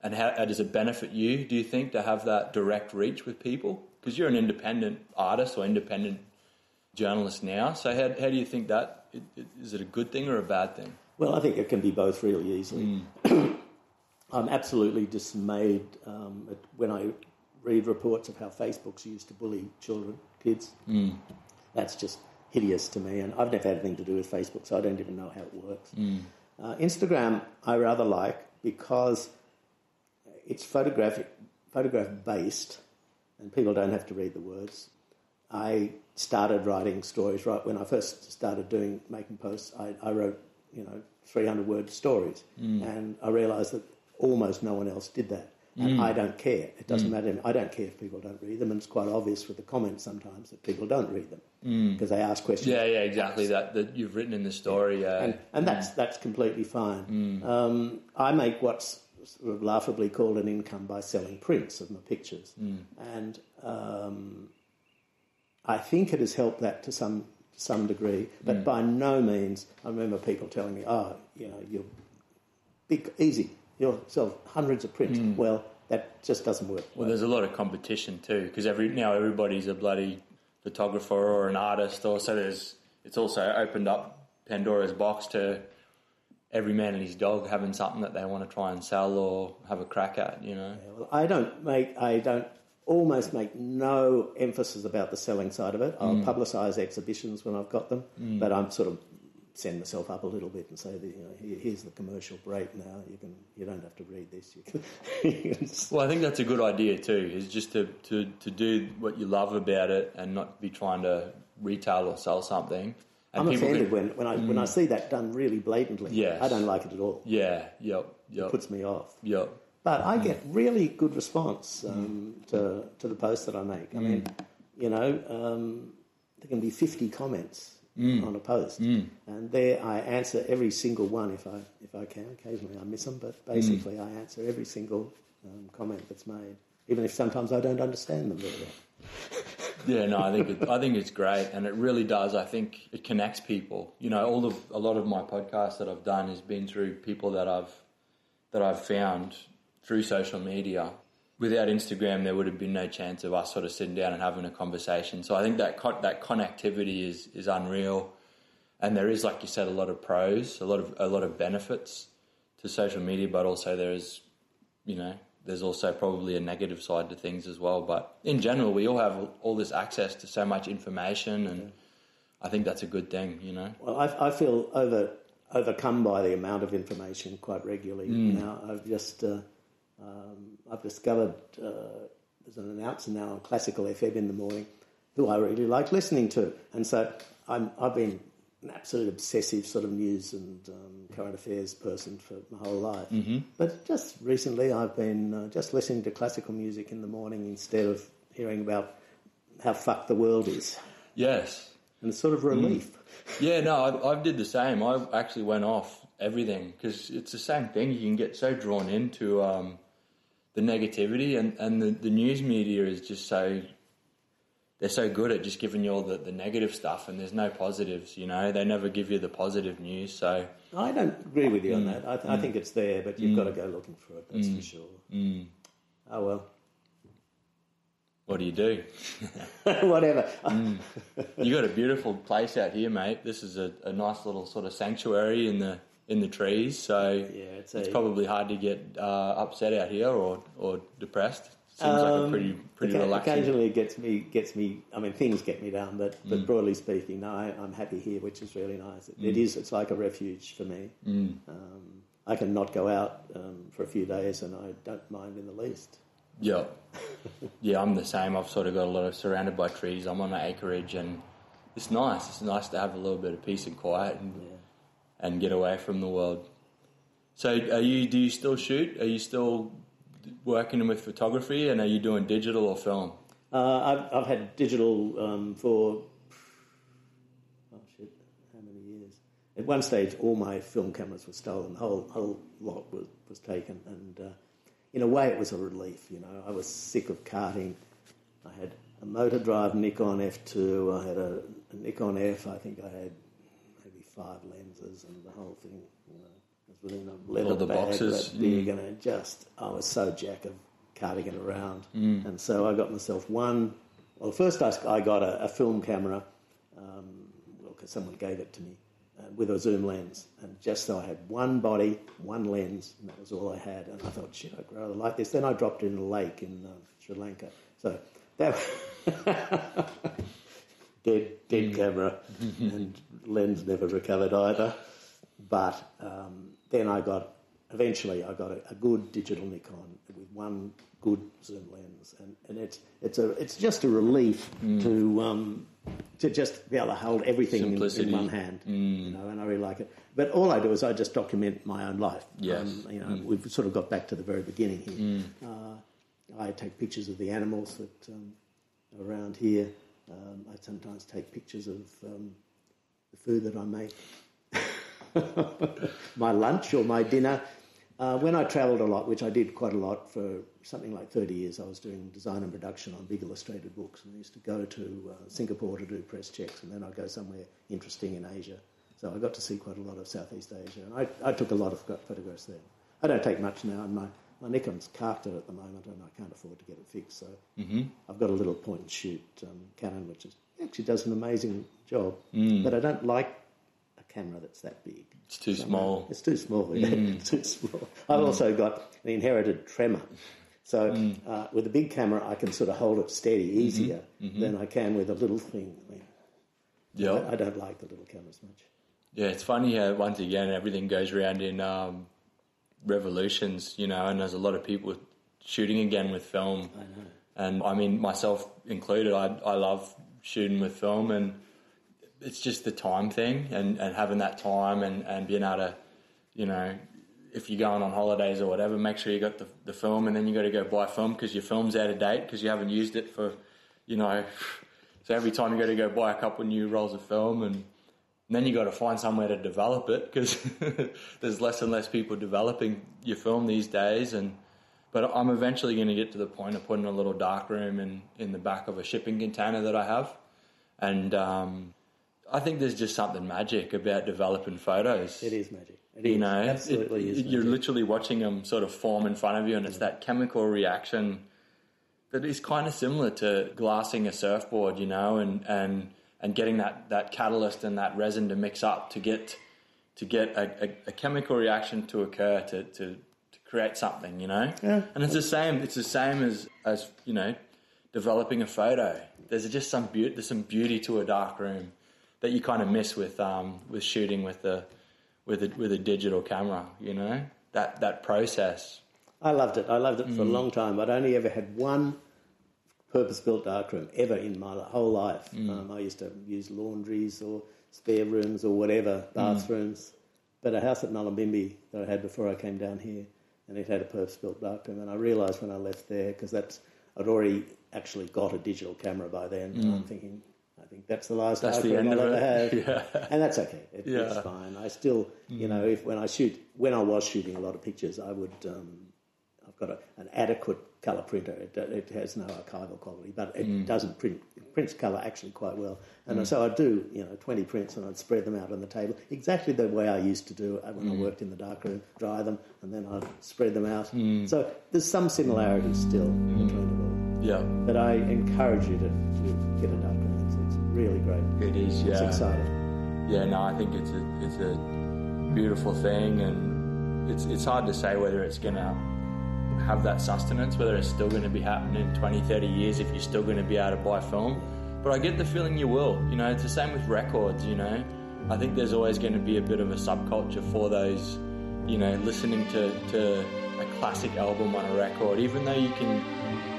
and how, how does it benefit you? Do you think to have that direct reach with people? Because you're an independent artist or independent journalist now. So, how how do you think that? Is it, it, is it a good thing or a bad thing? Well, I think it can be both really easily. I'm absolutely dismayed um, at when I read reports of how Facebook's used to bully children, kids. That's just hideous to me, and I've never had anything to do with Facebook, so I don't even know how it works. Uh, Instagram, I rather like because it's photographic, photograph based, and people don't have to read the words. I started writing stories right when I first started doing making posts. I, I wrote, you know, 300 word stories, and I realised that almost no one else did that. And I don't care. It doesn't matter. I don't care if people don't read them, and it's quite obvious with the comments sometimes that people don't read them because they ask questions. Yeah, yeah, exactly. That that you've written in the story. Uh, and, and that's that's completely fine. Um, I make what's sort of laughably called an income by selling prints of my pictures, and um, I think it has helped that to some some degree, but by no means. I remember people telling me, "Oh, you know, you're big, easy. You'll sell hundreds of prints." Hmm. Well, that just doesn't work. Well, there's a lot of competition too because every now everybody's a bloody photographer or an artist, or so there's. It's also opened up Pandora's box to every man and his dog having something that they want to try and sell or have a crack at. You know. Well, I don't make, I don't almost make no emphasis about the selling side of it. I'll hmm. publicise exhibitions when I've got them, hmm. but I'm sort of send myself up a little bit and say that you know here's the commercial break now. You can you don't have to read this. You can. you can Well, I think that's a good idea too. Is just to, to, to do what you love about it and not be trying to retail or sell something. And I'm offended can- when, when I when I see that done really blatantly. Yes. I don't like it at all. Yeah. Yep. Yep. It puts me off. Yep. But I get really good response um, to to the posts that I make. I mean, you know, um, there can be fifty comments Mm. on a post, mm. and there I answer every single one if I if I can. Occasionally I miss them, but basically mm. I answer every single um, comment that's made, even if sometimes I don't understand them very well. Yeah, no, I think it, I think it's great, and it really does. I think it connects people. You know, all of a lot of my podcasts that I've done has been through people that I've that I've found through social media. Without Instagram, there would have been no chance of us sort of sitting down and having a conversation. So I think that con- that connectivity is is unreal, and there is, like you said, a lot of pros, a lot of a lot of benefits to social media, but also there is, you know, there's also probably a negative side to things as well. But in general, we all have all this access to so much information, and I think that's a good thing, you know. Well, I, I feel over overcome by the amount of information quite regularly now. I've just uh, um, I've discovered uh, there's an announcer now on Classical FM in the morning who I really like listening to, and so I'm, I've been an absolute obsessive sort of news and um, current affairs person for my whole life. Mm-hmm. But just recently, I've been uh, just listening to classical music in the morning instead of hearing about how fucked the world is, Yes. and it's sort of relief. Yeah, no, I, I did the same. I actually went off everything because it's the same thing. You can get so drawn into um, the negativity, and, and the, the news media is just so they're so good at just giving you all the, the negative stuff, and there's no positives. You know, they never give you the positive news. So I don't agree with you on mm. that. I, th- I think mm. it's there, but you've got to mm. go looking for it. That's for sure. Oh well, what do you do? whatever. You got a beautiful place out here, mate. This is a, a nice little sort of sanctuary in the in the trees. So Yeah, it's it's a- probably hard to get uh, upset out here or, or depressed. Seems like a pretty pretty Occa- relaxing. Occasionally, it gets me gets me. I mean, things get me down, but Mm. but broadly speaking, no, I, I'm happy here, which is really nice. It, Mm. it is. It's like a refuge for me. Um, I can not go out um, for a few days, and I don't mind in the least. Yeah, yeah, I'm the same. I've sort of got a lot of surrounded by trees. I'm on an acreage, and it's nice. It's nice to have a little bit of peace and quiet and and get away from the world. So, are you? Do you still shoot? Are you still working with photography, and are you doing digital or film? Uh, I've, I've had digital um, for oh shit, how many years? At one stage, all my film cameras were stolen. The whole whole lot was, was taken, and uh, in a way, it was a relief. You know, I was sick of carting. I had a motor drive Nikon F2. I had a, a Nikon F. I think I had five lenses, and the whole thing. You know, was within a leather All the bag boxes, that big, and it just I was so jack of carting it around, and so I got myself one. Well, first I, I got a, a film camera, um, well, because someone gave it to me uh, with a zoom lens, and just so I had one body, one lens, and that was all I had. And I thought, shit, I'd rather like this. Then I dropped it in a lake in uh, Sri Lanka, so that dead dead camera, and lens never recovered either. But um, then I got eventually I got a, a good digital Nikon with one good zoom lens, and, and it's it's a it's just a relief to um, to just be able to hold everything in, in one hand, you know, and I really like it. But all I do is I just document my own life. Yes. Um, you know, we've sort of got back to the very beginning here. Uh, I take pictures of the animals that um, are around here. Um, I sometimes take pictures of um, the food that I make my lunch or my dinner. Uh, when I travelled a lot, which I did quite a lot for something like 30 years, I was doing design and production on big illustrated books. And I used to go to uh, Singapore to do press checks, and then I'd go somewhere interesting in Asia. So I got to see quite a lot of Southeast Asia, and I, I took a lot of photographs there. I don't take much now, and my, my Nikon's carked it at the moment, and I can't afford to get it fixed. So mm-hmm. I've got a little point and shoot um, Canon, which is, actually does an amazing job, mm. but I don't like a camera that's that big. It's too small. It's too small. it's mm. too small. I've mm. also got an inherited tremor. So uh, with a big camera, I can sort of hold it steady mm-hmm. easier mm-hmm. than I can with a little thing. I, mean, Yeah. I, I don't like the little cameras much. Yeah, it's funny how once again everything goes around in um, revolutions, you know, and there's a lot of people shooting again with film. I know. And I mean, myself included, I, I love shooting with film, and it's just the time thing and, and having that time and, and being able to, you know, if you're going on holidays or whatever, make sure you got the, the film and then you got to go buy film because your film's out of date because you haven't used it for, you know, so every time you got to go buy a couple new rolls of film and, and then you got to find somewhere to develop it because there's less and less people developing your film these days and but I'm eventually going to get to the point of putting a little dark room in, in the back of a shipping container that I have. And um, I think there's just something magic about developing photos. It is magic. It You is. know, absolutely it- is. you're literally watching them sort of form in front of you, and it's that chemical reaction that is kind of similar to glassing a surfboard, you know, and, and, and getting that, that catalyst and that resin to mix up to get to get a, a, a chemical reaction to occur to, to, to create something, you know. Yeah. And it's the same. It's the same as as you know, developing a photo. There's just some beauty. There's some beauty to a dark room that you kind of miss with um, with shooting with the with a, with a digital camera. You know that that process. I loved it. I loved it for a Mm. long time. I'd only ever had one purpose-built darkroom ever in my whole life. Mm. Um, I used to use laundries or spare rooms or whatever, Mm. bathrooms. But a house at Mullumbimby that I had before I came down here, and it had a purpose-built darkroom. And I realised when I left there, because that's I'd already actually got a digital camera by then. And I'm thinking, I think that's the last Mm. That's darkroom I'll ever have. Yeah. And that's okay. It, It's Yeah. Mm. fine. I still, you know, if when I shoot, when I was shooting a lot of pictures, I would. Um, I've got a, an adequate colour printer. It, it has no archival quality, but it Mm. doesn't print. It prints colour actually quite well. And so I'd do, you know, 20 prints and I'd spread them out on the table exactly the way I used to do it when Mm. I worked in the darkroom, dry them, and then I'd spread them out. Mm. So there's some similarities still between it all. Yeah, But I encourage you to, to get a darkroom. It's, it's really great. it is. Yeah, It's exciting. Yeah, no, I think it's a it's a beautiful thing, and it's it's hard to say whether it's gonna have that sustenance, whether it's still going to be happening in 20, 30 years if you're still going to be able to buy film. But I get the feeling you will. You know, it's the same with records. You know, I think there's always going to be a bit of a subculture for those. You know, listening to to a classic album on a record, even though you can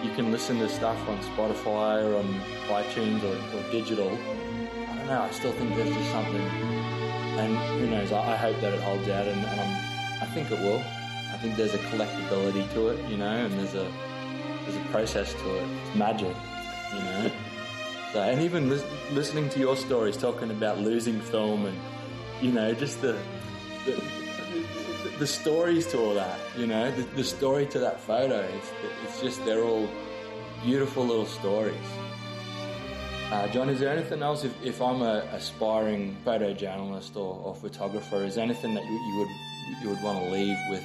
you can listen to stuff on Spotify or on iTunes or, or digital. I don't know. I still think there's just something, and who knows? I, I hope that it holds out, and, and I think it will. Think there's a collectability to it, you know, and there's a there's a process to it. It's magic, you know. So, and even lis- listening to your stories, talking about losing film, and you know, just the the, the stories to all that, you know, the, the story to that photo. It's, it's just they're all beautiful little stories. Uh, John, is there anything else? If, if I'm a aspiring photojournalist or, or photographer, is there anything that you, you would you would want to leave with,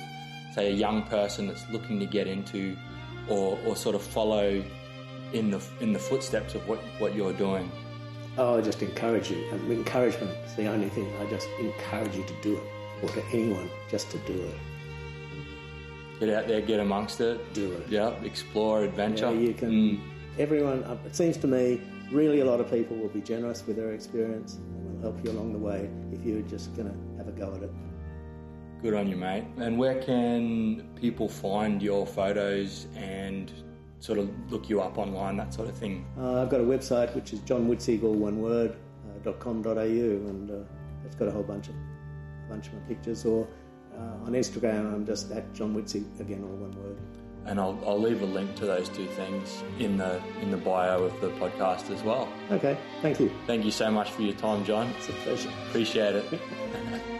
say, a young person that's looking to get into, or, or sort of follow in the in the footsteps of what, what you're doing? Oh, I just encourage you. And encouragement is the only thing. I just encourage you to do it, or to anyone, just to do it. Get out there, get amongst it, Do it. Yeah, explore, adventure. Yeah, you can. Mm. Everyone, uh, it seems to me, really a lot of people will be generous with their experience and will help you along the way if you're just going to have a go at it. Good on you, mate. And where can people find your photos and sort of look you up online, that sort of thing? Uh, I've got a website which is johnwitzig, all one word, uh, dot .com.au, and uh, it's got a whole bunch of a bunch of my pictures. Or uh, on Instagram, I'm just at John Witzig, again, all one word. And I'll, I'll leave a link to those two things in the in the bio of the podcast as well. Okay, thank you. Thank you so much for your time, John. It's a pleasure. Appreciate it.